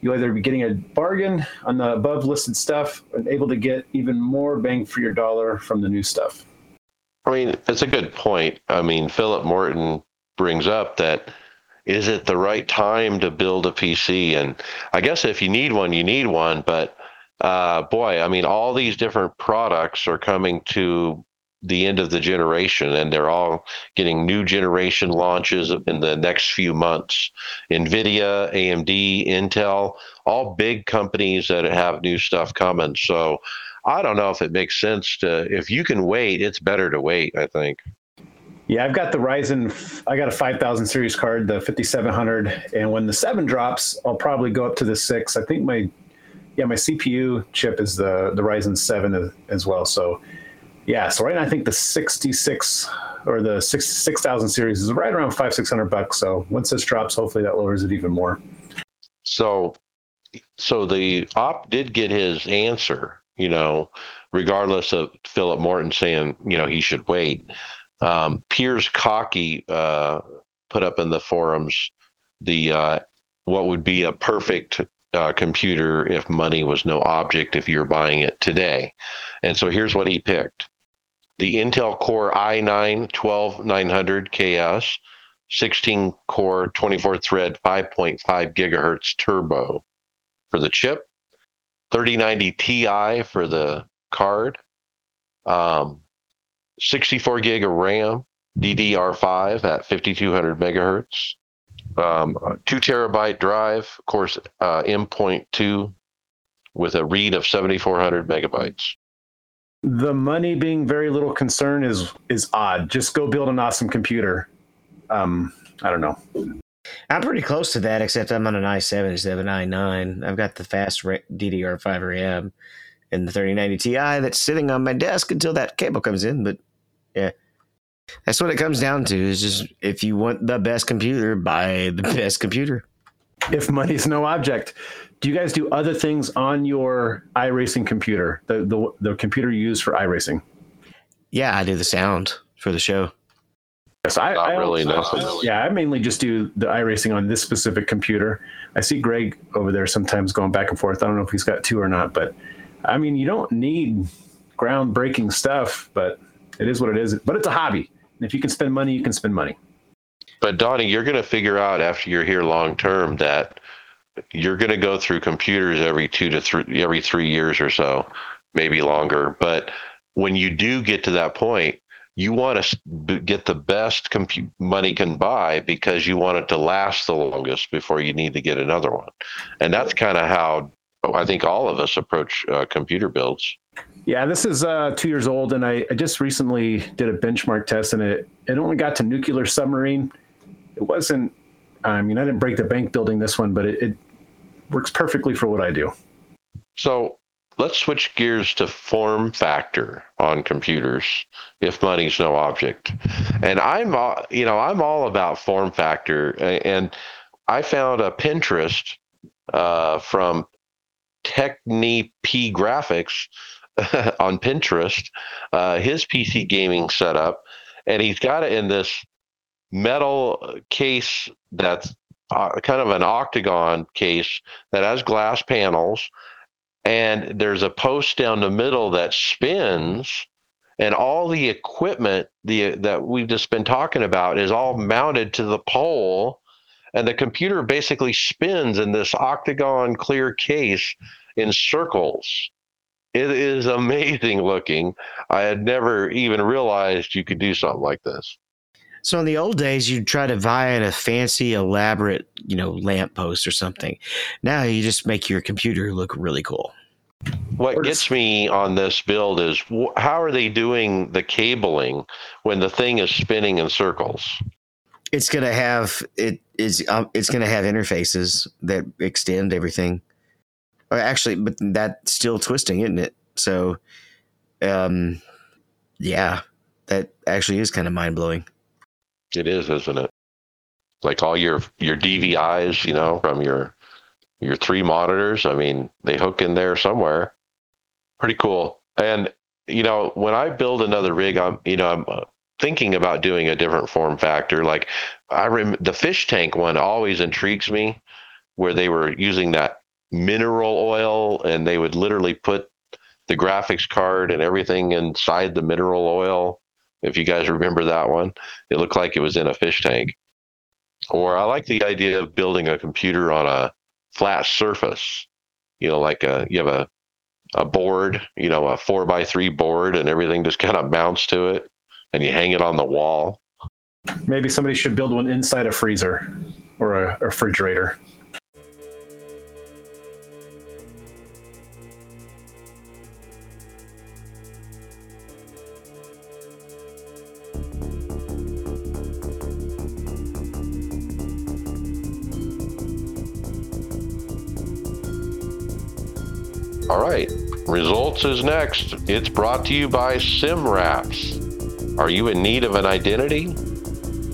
You'll either be getting a bargain on the above listed stuff and able to get even more bang for your dollar from the new stuff. I mean, it's a good point. I mean, Philip Morton brings up that is it the right time to build a PC? And I guess if you need one, you need one. But uh, boy, I mean, all these different products are coming to the end of the generation, and they're all getting new generation launches in the next few months. Nvidia, AMD, Intel, all big companies that have new stuff coming. So I don't know if it makes sense to, if you can wait, it's better to wait, I think. Yeah, I've got the Ryzen. I got a 5000 series card, the 5700, and when the seven drops, I'll probably go up to the six. I think my, yeah, my CPU chip is the the Ryzen seven as, well. So, yeah, so right now I think the 66 or the six 6000 series is right around five six hundred bucks. So once this drops, hopefully that lowers it even more. So, so the op did get his answer, you know, regardless of Philip Morton saying, you know, he should wait. Um, Piers Cocky uh, put up in the forums the uh, what would be a perfect uh, computer if money was no object if you're buying it today. And so here's what he picked the Intel Core i9 12900 KS, 16 core, 24 thread, 5.5 gigahertz turbo for the chip, 3090 Ti for the card, um, 64 gig of RAM, DDR5 at 5200 megahertz, um, two terabyte drive, of course, uh, M.2 with a read of 7400 megabytes. The money being very little concern is is odd. Just go build an awesome computer. Um, I don't know. I'm pretty close to that, except I'm on an i7 instead of an i9. I've got the fast DDR5 RAM and the 3090 Ti that's sitting on my desk until that cable comes in. But yeah, that's what it comes down to. Is just if you want the best computer, buy the *laughs* best computer. if money's no object. Do you guys do other things on your iRacing computer, the, the the computer you use for iRacing? Yeah, I do the sound for the show. Yes, I, Not I really, no. Yeah, I mainly just do the iRacing on this specific computer. I see Greg over there sometimes going back and forth. I don't know if he's got two or not, but I mean, you don't need groundbreaking stuff, but it is what it is. But it's a hobby. And if you can spend money, you can spend money. But Donnie, you're going to figure out after you're here long term that you're going to go through computers every two to three, every three years or so, maybe longer. But when you do get to that point, you want to get the best compu- money can buy because you want it to last the longest before you need to get another one. And that's kind of how I think all of us approach uh, computer builds. Yeah, this is uh, two years old, and I, I just recently did a benchmark test, and it it only got to nuclear submarine. It wasn't. I mean, I didn't break the bank building this one, but it, it works perfectly for what I do. So let's switch gears to form factor on computers if money's no object. And I'm, all- you know, I'm all about form factor. And I found a Pinterest uh, from Techni P Graphics *laughs* on Pinterest, uh, his PC gaming setup, and he's got it in this metal case that's uh, kind of an octagon case that has glass panels and there's a post down the middle that spins and all the equipment the that we've just been talking about is all mounted to the pole and the computer basically spins in this octagon clear case in circles. It is amazing looking. I had never even realized you could do something like this So in the old days, you'd try to buy in a fancy, elaborate, you know, lamppost or something. Now you just make your computer look really cool. What gets me on this build is wh- how are they doing the cabling when the thing is spinning in circles? It's gonna have it is um, it's gonna have interfaces that extend everything. Or actually, but that's still twisting, isn't it? So, um, yeah, that actually is kind of mind blowing. It is, isn't it? Like all your your DVIs, you know, from your your three monitors. I mean, they hook in there somewhere. Pretty cool. And you know, when I build another rig, I'm you know I'm uh, thinking about doing a different form factor. Like I rem- the fish tank one always intrigues me, where they were using that mineral oil and they would literally put the graphics card and everything inside the mineral oil. If you guys remember that one, it looked like it was in a fish tank. Or I like the idea of building a computer on a flat surface. You know, like a you have a a board, you know, a four by three board, and everything just kind of mounts to it, and you hang it on the wall. Maybe somebody should build one inside a freezer or a, a refrigerator. All right, results is next. It's brought to you by SimWraps. Are you in need of an identity?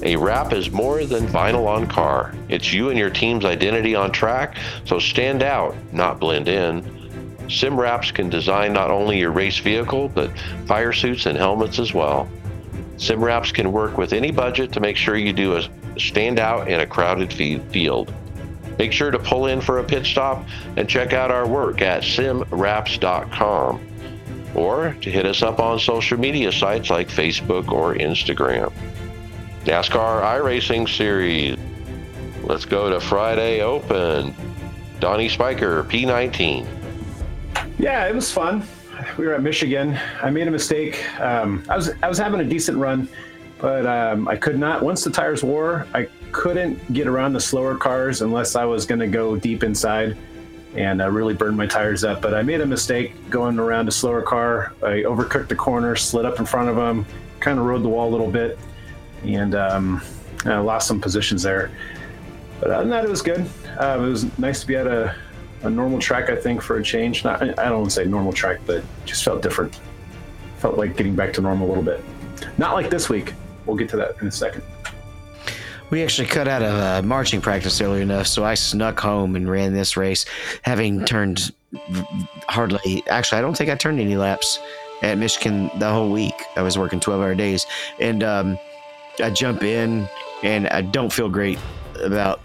A wrap is more than vinyl on car. It's you and your team's identity on track, so stand out, not blend in. SimWraps can design not only your race vehicle, but fire suits and helmets as well. SimWraps can work with any budget to make sure you do a stand out in a crowded field. Make sure to pull in for a pit stop and check out our work at simwraps.com or to hit us up on social media sites like Facebook or Instagram. NASCAR iRacing Series. Let's go to Friday Open. Donnie Spiker, P19. Yeah, it was fun. We were at Michigan. I made a mistake. Um, I was I was having a decent run, but um, I could not. Once the tires wore, I couldn't get around the slower cars unless I was going to go deep inside and uh, really burn my tires up. But I made a mistake going around a slower car. I overcooked the corner, slid up in front of them, kind of rode the wall a little bit, and um, lost some positions there. But other than that, it was good. Uh, it was nice to be at a, a normal track, I think, for a change. Not, I don't want to say normal track, but just felt different. Felt like getting back to normal a little bit. Not like this week. We'll get to that in a second. We actually cut out of uh, marching practice early enough, so I snuck home and ran this race, having turned hardly. Actually, I don't think I turned any laps at Michigan the whole week. I was working twelve-hour days, and um, I jump in, and I don't feel great about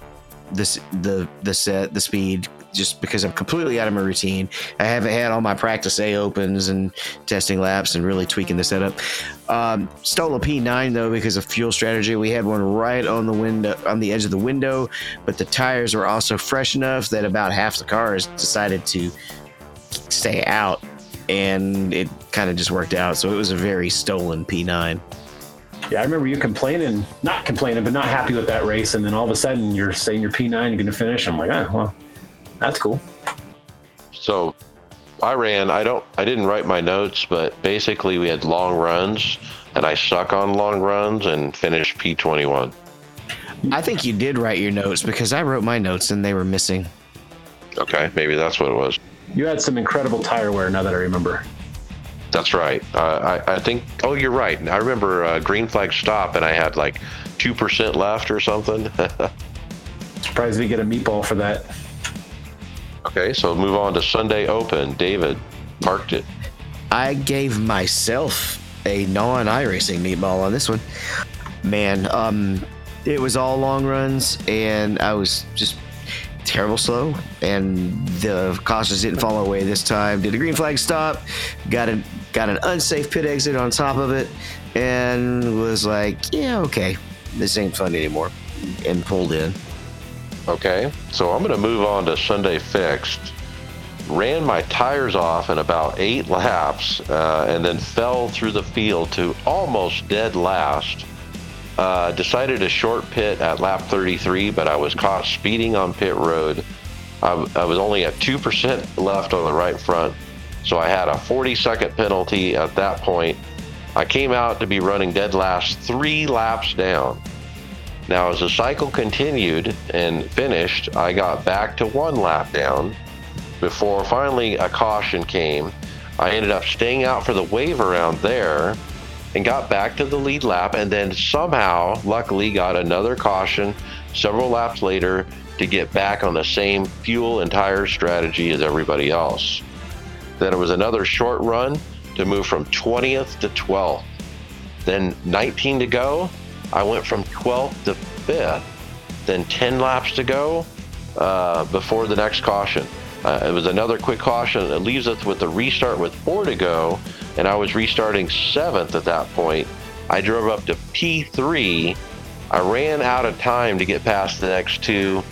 this the the set the speed just because I'm completely out of my routine. I haven't had all my practice A opens and testing laps and really tweaking the setup. Um, stole a P9 though because of fuel strategy. We had one right on the window on the edge of the window, but the tires were also fresh enough that about half the cars decided to stay out, and it kind of just worked out. So it was a very stolen P9. Yeah, I remember you complaining, not complaining, but not happy with that race, and then all of a sudden you're saying you're P9, you're going to finish. I'm like, oh, well, that's cool. So I ran. I don't. I didn't write my notes, but basically we had long runs, and I suck on long runs and finished P21. I think you did write your notes because I wrote my notes and they were missing. Okay, maybe that's what it was. You had some incredible tire wear. Now that I remember. That's right. Uh, I, I think. Oh, you're right. I remember uh, green flag stop, and I had like two percent left or something. *laughs* Surprised we get a meatball for that. Okay, so move on to Sunday Open. David parked it. I gave myself a non iRacing meatball on this one. Man, um, it was all long runs, and I was just terrible slow, and the cautions didn't fall away this time. Did a green flag stop, got a got an unsafe pit exit on top of it, and was like, yeah, okay, this ain't fun anymore, and pulled in. Okay, so I'm going to move on to Sunday Fixed. Ran my tires off in about eight laps uh, and then fell through the field to almost dead last. Uh, decided a short pit at lap 33, but I was caught speeding on pit road. I, I was only at 2% left on the right front, so I had a 40 second penalty at that point. I came out to be running dead last three laps down. Now, as the cycle continued and finished, I got back to one lap down before finally a caution came. I ended up staying out for the wave around there and got back to the lead lap, and then somehow, luckily, got another caution several laps later to get back on the same fuel and tire strategy as everybody else. Then it was another short run to move from 20th to 12th. Then 19 to go, I went from 12th to 5th. Then 10 laps to go uh, before the next caution. Uh, it was another quick caution. It leaves us with a restart with four to go, and I was restarting seventh at that point. I drove up to P3. I ran out of time to get past the next two.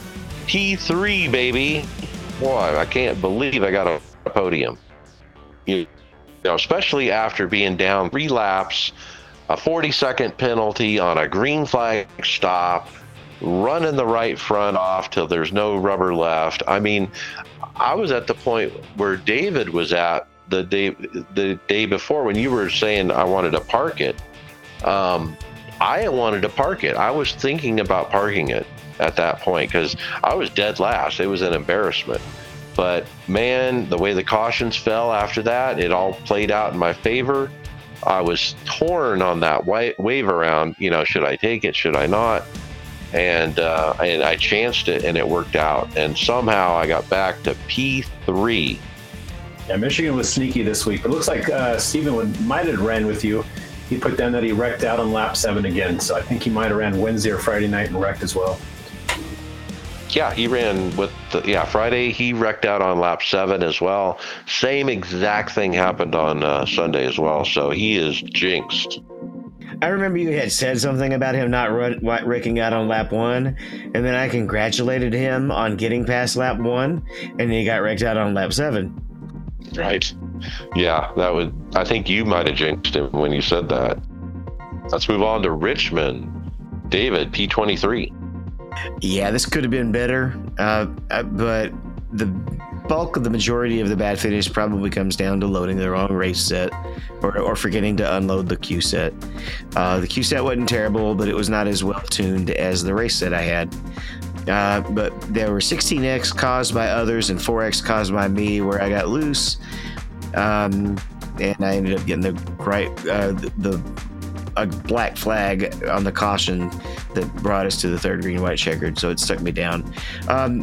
P3, baby. Boy, I can't believe I got a podium. You know, especially after being down three laps, a 40 second penalty on a green flag stop, running the right front off till there's no rubber left. I mean, I was at the point where David was at the day the day before when you were saying I wanted to park it. Um, I wanted to park it. I was thinking about parking it at that point because I was dead last. It was an embarrassment. But man, the way the cautions fell after that, it all played out in my favor. I was torn on that wave around. You know, should I take it? Should I not? And uh, and I chanced it, and it worked out. And somehow I got back to P three. Yeah, Michigan was sneaky this week. It looks like uh, Stephen might have ran with you. He put down that he wrecked out on lap seven again. So I think he might have ran Wednesday or Friday night and wrecked as well. Yeah, he ran with the yeah Friday. He wrecked out on lap seven as well. Same exact thing happened on uh, Sunday as well. So he is jinxed. I remember you had said something about him not run, wrecking out on lap one, and then I congratulated him on getting past lap one, and he got wrecked out on lap seven. Right. Yeah, that would. I think you might have jinxed him when you said that. Let's move on to Richmond. David, P23. Yeah, this could have been better, uh, uh, but the bulk of the majority of the bad finish probably comes down to loading the wrong race set or, or forgetting to unload the Q set. Uh, the Q set wasn't terrible, but it was not as well tuned as the race set I had. Uh, but there were 16x caused by others and 4x caused by me where I got loose. Um, and I ended up getting the right, uh, the, the a black flag on the caution that brought us to the third green white checkered, so it stuck me down. Um,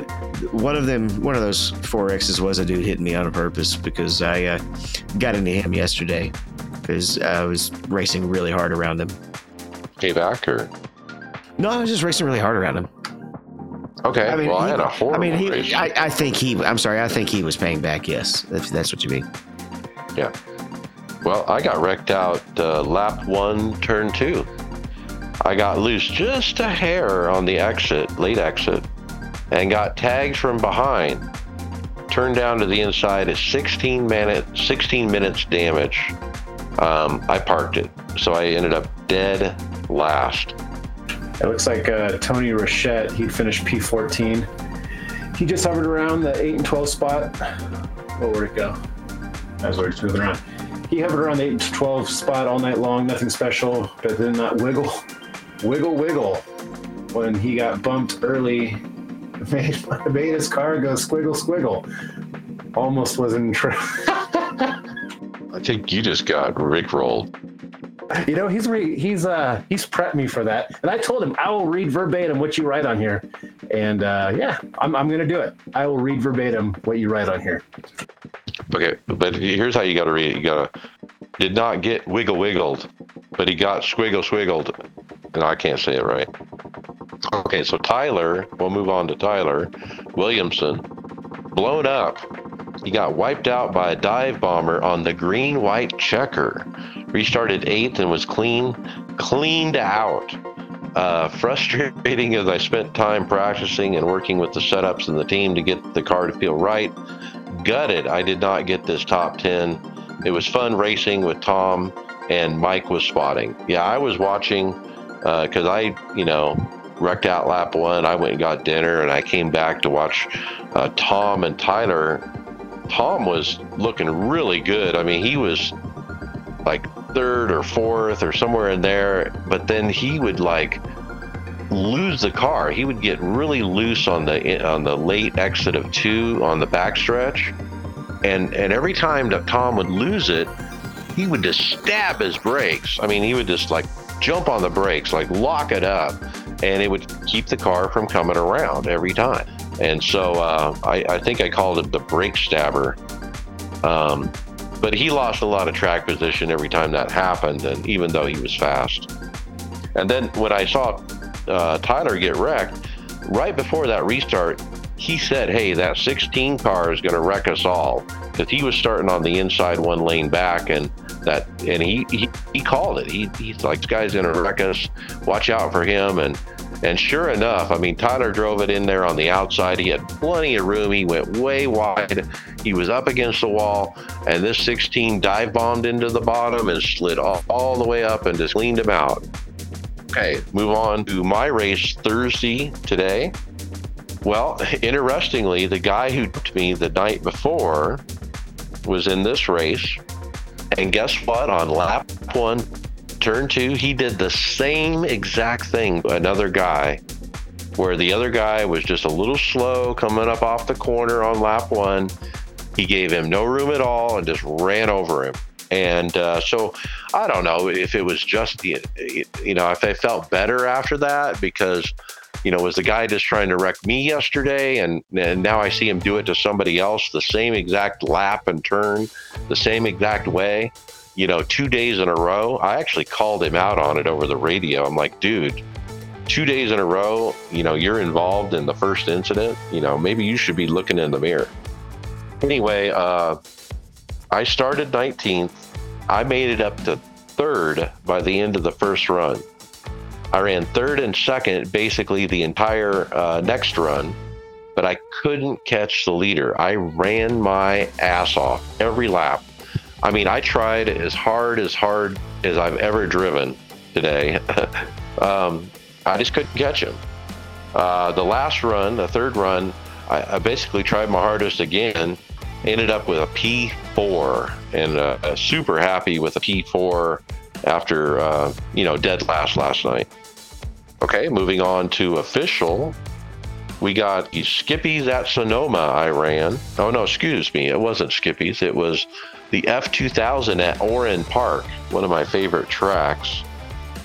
one of them, one of those four X's was a dude hitting me on purpose because I uh, got into him yesterday because I was racing really hard around him. pay back or? No, I was just racing really hard around him. Okay. I mean, well, I had a horrible I mean, he. I, I think he. I'm sorry. I think he was paying back. Yes, if that's what you mean. Yeah. Well, I got wrecked out uh, lap one, turn two. I got loose just a hair on the exit, late exit, and got tagged from behind. Turned down to the inside at 16 minute, 16 minutes damage. Um, I parked it, so I ended up dead last. It looks like uh, Tony Rochette, he finished P14. He just hovered around the 8 and 12 spot. Oh, where'd it go? That's where it's moving around. He hovered around the 8 to 12 spot all night long, nothing special, but then that wiggle, wiggle, wiggle when he got bumped early *laughs* made, made his car go squiggle, squiggle. Almost was in trouble. *laughs* I think you just got rickrolled. You know, he's re- he's uh he's prepped me for that, and I told him I will read verbatim what you write on here, and uh, yeah, I'm I'm gonna do it. I will read verbatim what you write on here. Okay, but here's how you got to read it. You got to did not get wiggle wiggled, but he got squiggle swiggled. and I can't say it right. Okay, so Tyler, we'll move on to Tyler Williamson, blown up. He got wiped out by a dive bomber on the green white checker. Restarted eighth and was clean, cleaned out. Uh, *laughs* frustrating as I spent time practicing and working with the setups and the team to get the car to feel right gutted I did not get this top 10. It was fun racing with Tom and Mike was spotting. Yeah, I was watching because I, you know, wrecked out lap one. I went and got dinner and I came back to watch uh, Tom and Tyler. Tom was looking really good. I mean, he was like third or fourth or somewhere in there, but then he would like lose the car. He would get really loose on the on the late exit of two on the backstretch, and and every time that Tom would lose it, he would just stab his brakes. I mean, he would just like jump on the brakes, like lock it up, and it would keep the car from coming around every time. And so uh, I, I think I called it the brake stabber. Um, but he lost a lot of track position every time that happened, and even though he was fast. And then when I saw uh, Tyler get wrecked, right before that restart, he said, "Hey, that 16 car is going to wreck us all," because he was starting on the inside one lane back, and that, and he he, he called it. He, he's like, "This guy's to wreck us. Watch out for him." And and sure enough, I mean, Tyler drove it in there on the outside. He had plenty of room. He went way wide. He was up against the wall, and this 16 dive bombed into the bottom and slid all, all the way up and just cleaned him out. Okay, move on to my race Thursday today. Well, *laughs* interestingly, the guy who took me the night before was in this race. And guess what? On lap one, turn two, he did the same exact thing. Another guy, where the other guy was just a little slow coming up off the corner on lap one. He gave him no room at all and just ran over him. And uh, so I don't know if it was just, you know, if I felt better after that because, you know, was the guy just trying to wreck me yesterday? And, and now I see him do it to somebody else, the same exact lap and turn, the same exact way, you know, two days in a row. I actually called him out on it over the radio. I'm like, dude, two days in a row, you know, you're involved in the first incident, you know, maybe you should be looking in the mirror. Anyway, uh, I started 19th. I made it up to third by the end of the first run. I ran third and second basically the entire uh, next run, but I couldn't catch the leader. I ran my ass off every lap. I mean, I tried as hard as hard as I've ever driven today. *laughs* um, I just couldn't catch him. Uh, the last run, the third run, I, I basically tried my hardest again ended up with a P4 and uh, super happy with a P4 after uh, you know dead last last night. Okay, moving on to official. We got the Skippies at Sonoma. I ran. Oh no, excuse me, it wasn't Skippies. It was the F2000 at Oran Park, one of my favorite tracks.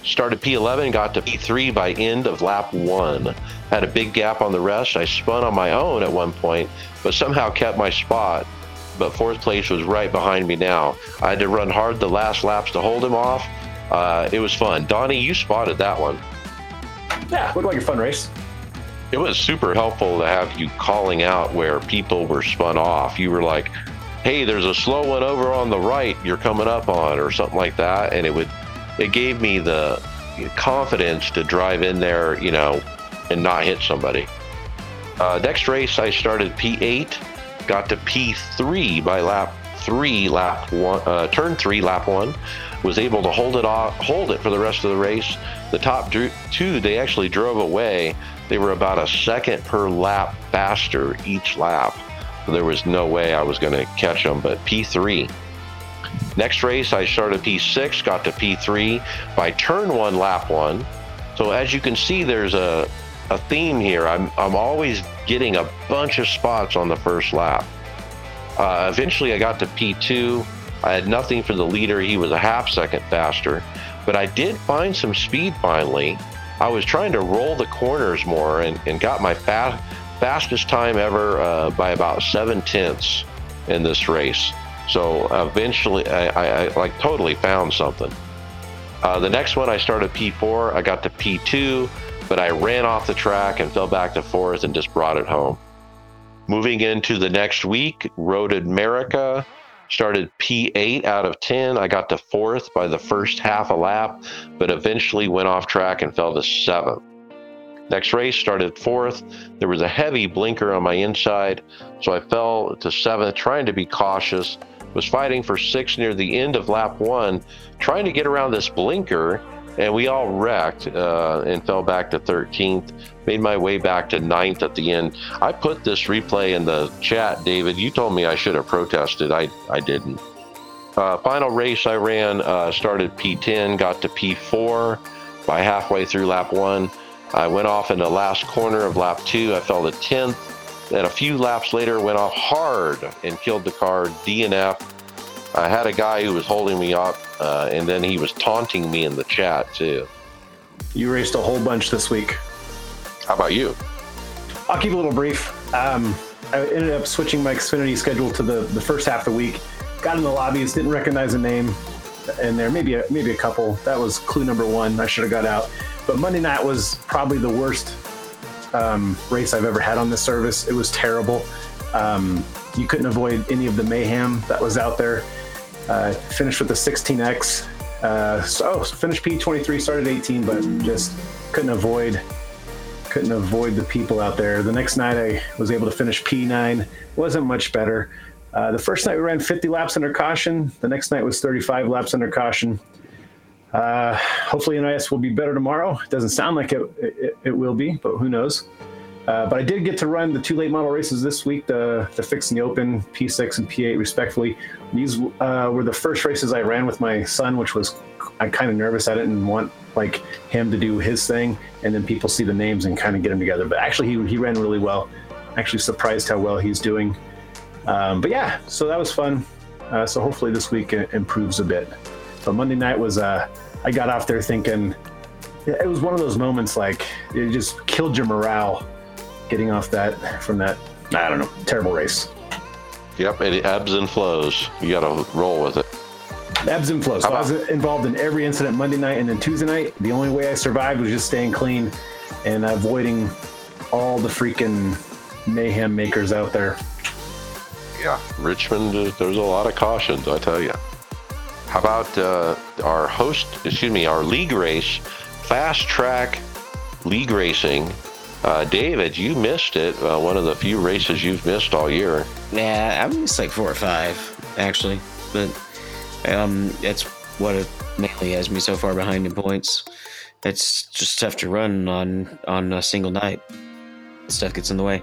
Started P11, got to P3 by end of lap one. Had a big gap on the rest. I spun on my own at one point, but somehow kept my spot. But fourth place was right behind me now. I had to run hard the last laps to hold him off, Uh, it was fun. Donnie, you spotted that one. Yeah, looked like a fun race. It was super helpful to have you calling out where people were spun off. You were like, "Hey, there's a slow one over on the right. You're coming up on," or something like that, and it would. It gave me the confidence to drive in there, you know, and not hit somebody. Uh, next race, I started P8, got to P3 by lap three, lap one, uh, turn three, lap one. Was able to hold it off, hold it for the rest of the race. The top two, they actually drove away. They were about a second per lap faster each lap. There was no way I was going to catch them. But P3. Next race, I started P6, got to P3 by turn one, lap one. So as you can see, there's a a theme here. I'm I'm always getting a bunch of spots on the first lap. Uh, eventually, I got to P2. I had nothing for the leader. He was a half second faster, but I did find some speed finally. I was trying to roll the corners more and, and got my fast, fastest time ever uh, by about seven tenths in this race. So eventually, I, I, I like totally found something. Uh, the next one, I started P4. I got to P2 but I ran off the track and fell back to fourth and just brought it home. Moving into the next week, Road America started P8 out of 10. I got to fourth by the first half a lap, but eventually went off track and fell to seventh. Next race started fourth. There was a heavy blinker on my inside, so I fell to seventh, trying to be cautious. Was fighting for sixth near the end of lap one, trying to get around this blinker and we all wrecked uh, and fell back to 13th. Made my way back to ninth at the end. I put this replay in the chat, David. You told me I should have protested. I, I didn't. Uh, final race I ran uh, started P10, got to P4 by halfway through lap one. I went off in the last corner of lap two. I fell to 10th. Then a few laps later, went off hard and killed the car DNF. I had a guy who was holding me up uh, and then he was taunting me in the chat too. You raced a whole bunch this week. How about you? I'll keep it a little brief. Um, I ended up switching my Xfinity schedule to the, the first half of the week. Got in the lobbies, didn't recognize a name, and there maybe a, maybe a couple. That was clue number one. I should have got out. But Monday night was probably the worst um, race I've ever had on this service. It was terrible. Um, you couldn't avoid any of the mayhem that was out there. Uh, finished with the 16X. Uh, so oh, finished P23, started 18, but just couldn't avoid couldn't avoid the people out there. The next night I was able to finish P9. wasn't much better. Uh, the first night we ran 50 laps under caution. The next night was 35 laps under caution. Uh, hopefully NIS will be better tomorrow. It doesn't sound like it, it, it will be, but who knows? Uh, but I did get to run the two late model races this week, the the fix and the open, P6 and P8 respectively. These uh, were the first races I ran with my son, which was I'm kind of nervous. I didn't want like him to do his thing, and then people see the names and kind of get them together. But actually, he he ran really well. Actually, surprised how well he's doing. Um, but yeah, so that was fun. Uh, so hopefully this week improves a bit. But Monday night was uh, I got off there thinking it was one of those moments like it just killed your morale getting off that from that I don't know terrible race. Yep, it ebbs and flows. You got to roll with it. Ebbs and flows. So I was involved in every incident Monday night and then Tuesday night. The only way I survived was just staying clean and avoiding all the freaking mayhem makers out there. Yeah, Richmond. Uh, there's a lot of cautions, I tell you. How about uh, our host? Excuse me, our league race, fast track league racing uh, David, you missed it. Uh, one of the few races you've missed all year. Yeah, I missed like four or five actually, but um, that's what it mainly has me so far behind in points. It's just tough to run on on a single night. Stuff gets in the way.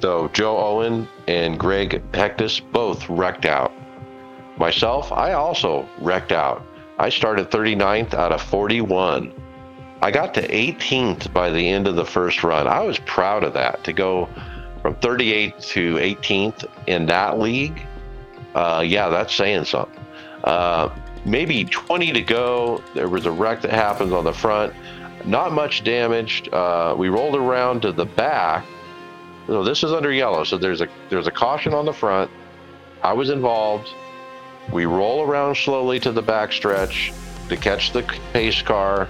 So Joe Owen and Greg Hecktus both wrecked out. Myself, I also wrecked out. I started 39th out of 41. I got to 18th by the end of the first run. I was proud of that to go from 38th to 18th in that league. Uh, yeah, that's saying something. Uh, maybe 20 to go. There was a wreck that happened on the front. Not much damaged. Uh, we rolled around to the back. So this is under yellow. So there's a there's a caution on the front. I was involved. We roll around slowly to the back stretch to catch the pace car,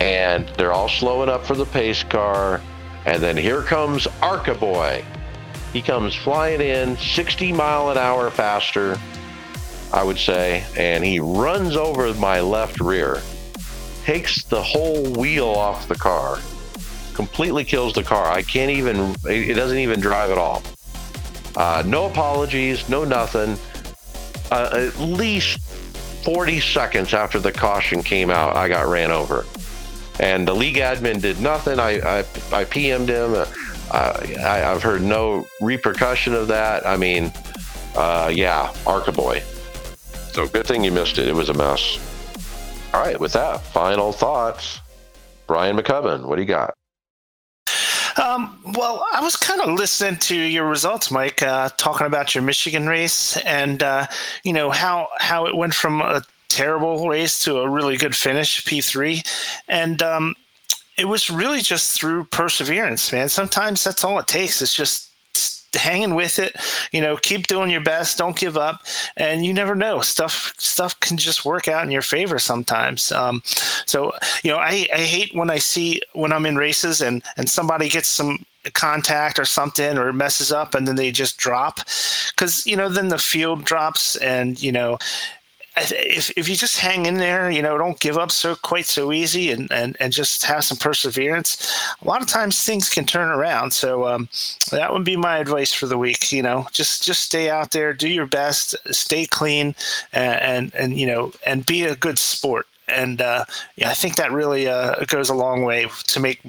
and they're all slowing up for the pace car. And then here comes Arca Boy. He comes flying in 60 mile an hour faster, I would say, and he runs over my left rear, takes the whole wheel off the car, completely kills the car. I can't even, it doesn't even drive at all. Uh, no apologies, no nothing. Uh, at least 40 seconds after the caution came out, I got ran over. And the league admin did nothing. I, I, I PM'd him. Uh, I, have heard no repercussion of that. I mean, uh, yeah, Arcaboy. So good thing you missed it. It was a mess. All right, with that, final thoughts. Brian Maccubbin, what do you got? Um, well, I was kind of listening to your results, Mike, uh, talking about your Michigan race, and uh, you know how how it went from a terrible race to a really good finish, P three, and um, it was really just through perseverance, man. Sometimes that's all it takes. It's just hanging with it you know keep doing your best don't give up and you never know stuff stuff can just work out in your favor sometimes um, so you know I, I hate when i see when i'm in races and and somebody gets some contact or something or messes up and then they just drop because you know then the field drops and you know if, if you just hang in there, you know, don't give up so quite so easy and, and, and just have some perseverance, a lot of times things can turn around. So um, that would be my advice for the week. You know, just just stay out there, do your best, stay clean, and and, and you know, and be a good sport. And uh, yeah, I think that really uh, goes a long way to make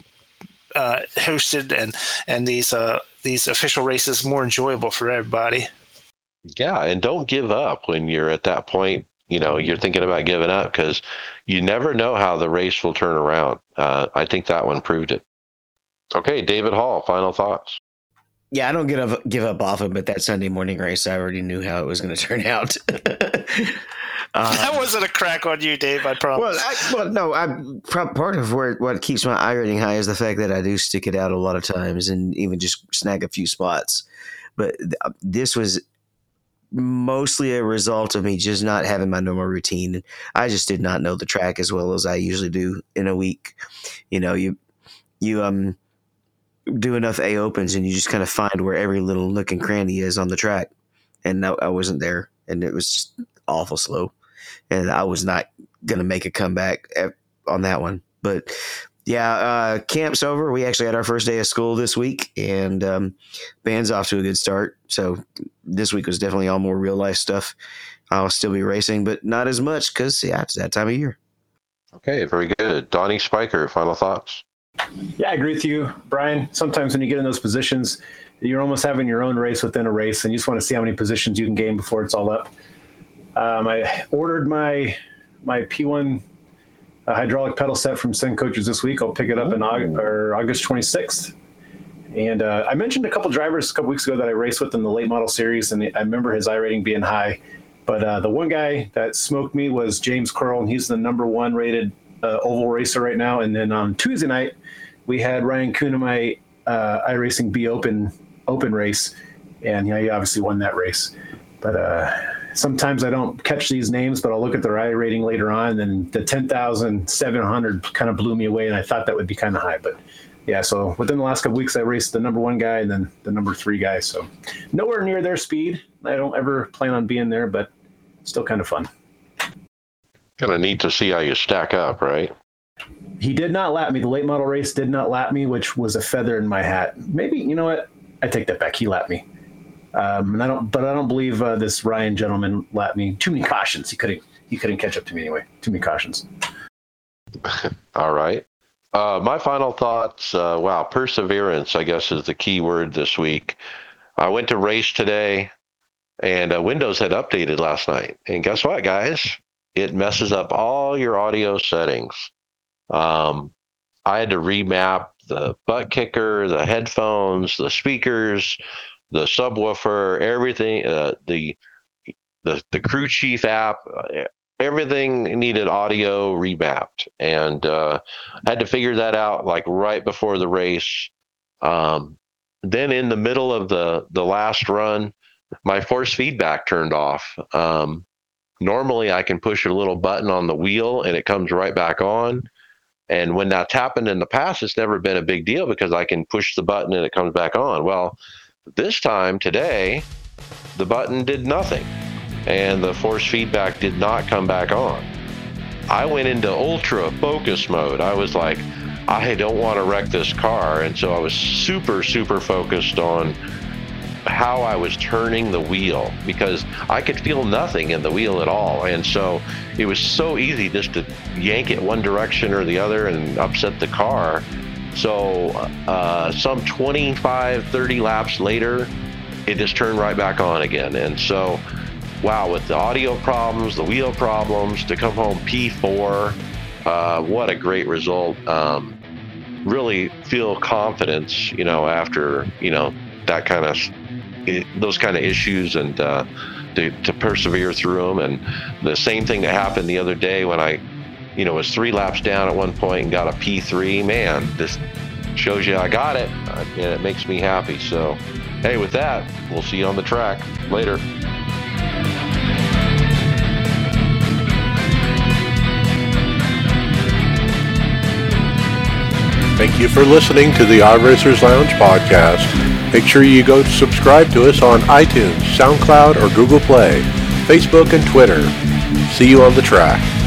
uh, hosted and and these uh, these official races more enjoyable for everybody. Yeah, and don't give up when you're at that point you know you're thinking about giving up because you never know how the race will turn around. Uh, I think that one proved it. Okay, David Hall, final thoughts. Yeah, I don't give up give up often, but that Sunday morning race, I already knew how it was going *laughs* to turn out. um, *laughs* that wasn't a crack on you, Dave. I promise. Well, I, well, no. I part of where what keeps my iRating high is the fact that I do stick it out a lot of times and even just snag a few spots. But th- this was mostly a result of me just not having my normal routine. I just did not know the track as well as I usually do in a week. You know, you you um do enough A opens and you just kind of find where every little nook and cranny is on the track. And I, I wasn't there, and it was just awful slow. And I was not gonna make a comeback at, on that one. But yeah, uh, camp's over. We actually had our first day of school this week, and um, band's off to a good start. So this week was definitely all more real life stuff. I'll still be racing, but not as much because yeah, it's that time of year. Okay, very good. Donnie Spiker, final thoughts. Yeah, I agree with you, Brian. Sometimes when you get in those positions, you're almost having your own race within a race, and you just want to see how many positions you can gain before it's all up. Um, I ordered my my P1 a hydraulic pedal set from Sim Coaches this week. I'll pick it up in August, or August 26th. And uh, I mentioned a couple drivers a couple weeks ago that I raced with in the late model series, and I remember his iRating being high. But uh, the one guy that smoked me was James Curl, and he's the number one rated uh, oval racer right now. And then on Tuesday night, we had Ryan Kuhn in my uh, iRacing B Open open race, and yeah, he obviously won that race. But uh, sometimes I don't catch these names, but I'll look at their rating later on. And then the 10,700 kind of blew me away. And I thought that would be kind of high. But yeah, so within the last couple weeks, I raced the number one guy and then the number three guy. So nowhere near their speed. I don't ever plan on being there, but still kind of fun. Kind of neat to see how you stack up, right? He did not lap me. The late model race did not lap me, which was a feather in my hat. Maybe, you know what? I take that back. He lapped me. Um, and I don't, but I don't believe uh, this Ryan gentleman lapped me. Too many cautions. He couldn't. He couldn't catch up to me anyway. Too many cautions. *laughs* All right. Uh, my final thoughts. Uh, wow, perseverance. I guess is the key word this week. I went to race today, and uh, Windows had updated last night. And guess what, guys? It messes up all your audio settings. Um, I had to remap the ButtKicker, the headphones, the speakers, the subwoofer, everything, uh, the the the crew chief app, uh, everything needed audio remapped, and uh, had to figure that out like right before the race. Um, then in the middle of the the last run, my force feedback turned off. Um, normally I can push a little button on the wheel and it comes right back on. And when that's happened in the past, it's never been a big deal because I can push the button and it comes back on. Well, this time today, the button did nothing and the force feedback did not come back on. I went into ultra focus mode. I was like, I don't want to wreck this car. And so I was super, super focused on how I was turning the wheel because I could feel nothing in the wheel at all. And so it was so easy just to yank it one direction or the other and upset the car. So uh, some 25, 30 laps later, it just turned right back on again. And so, wow, with the audio problems, the wheel problems, to come home P4, uh, what a great result. Um, really feel confidence, you know, after, you know, that kind of those kind of issues and uh, to, to persevere through them. And the same thing that happened the other day when I, you know, was three laps down at one point and got a P3. Man, this shows you I got it, uh, and it makes me happy. So, hey, with that, we'll see you on the track later. Thank you for listening to the iRacers Lounge podcast. Make sure you go subscribe to us on iTunes, SoundCloud, or Google Play, Facebook, and Twitter. See you on the track.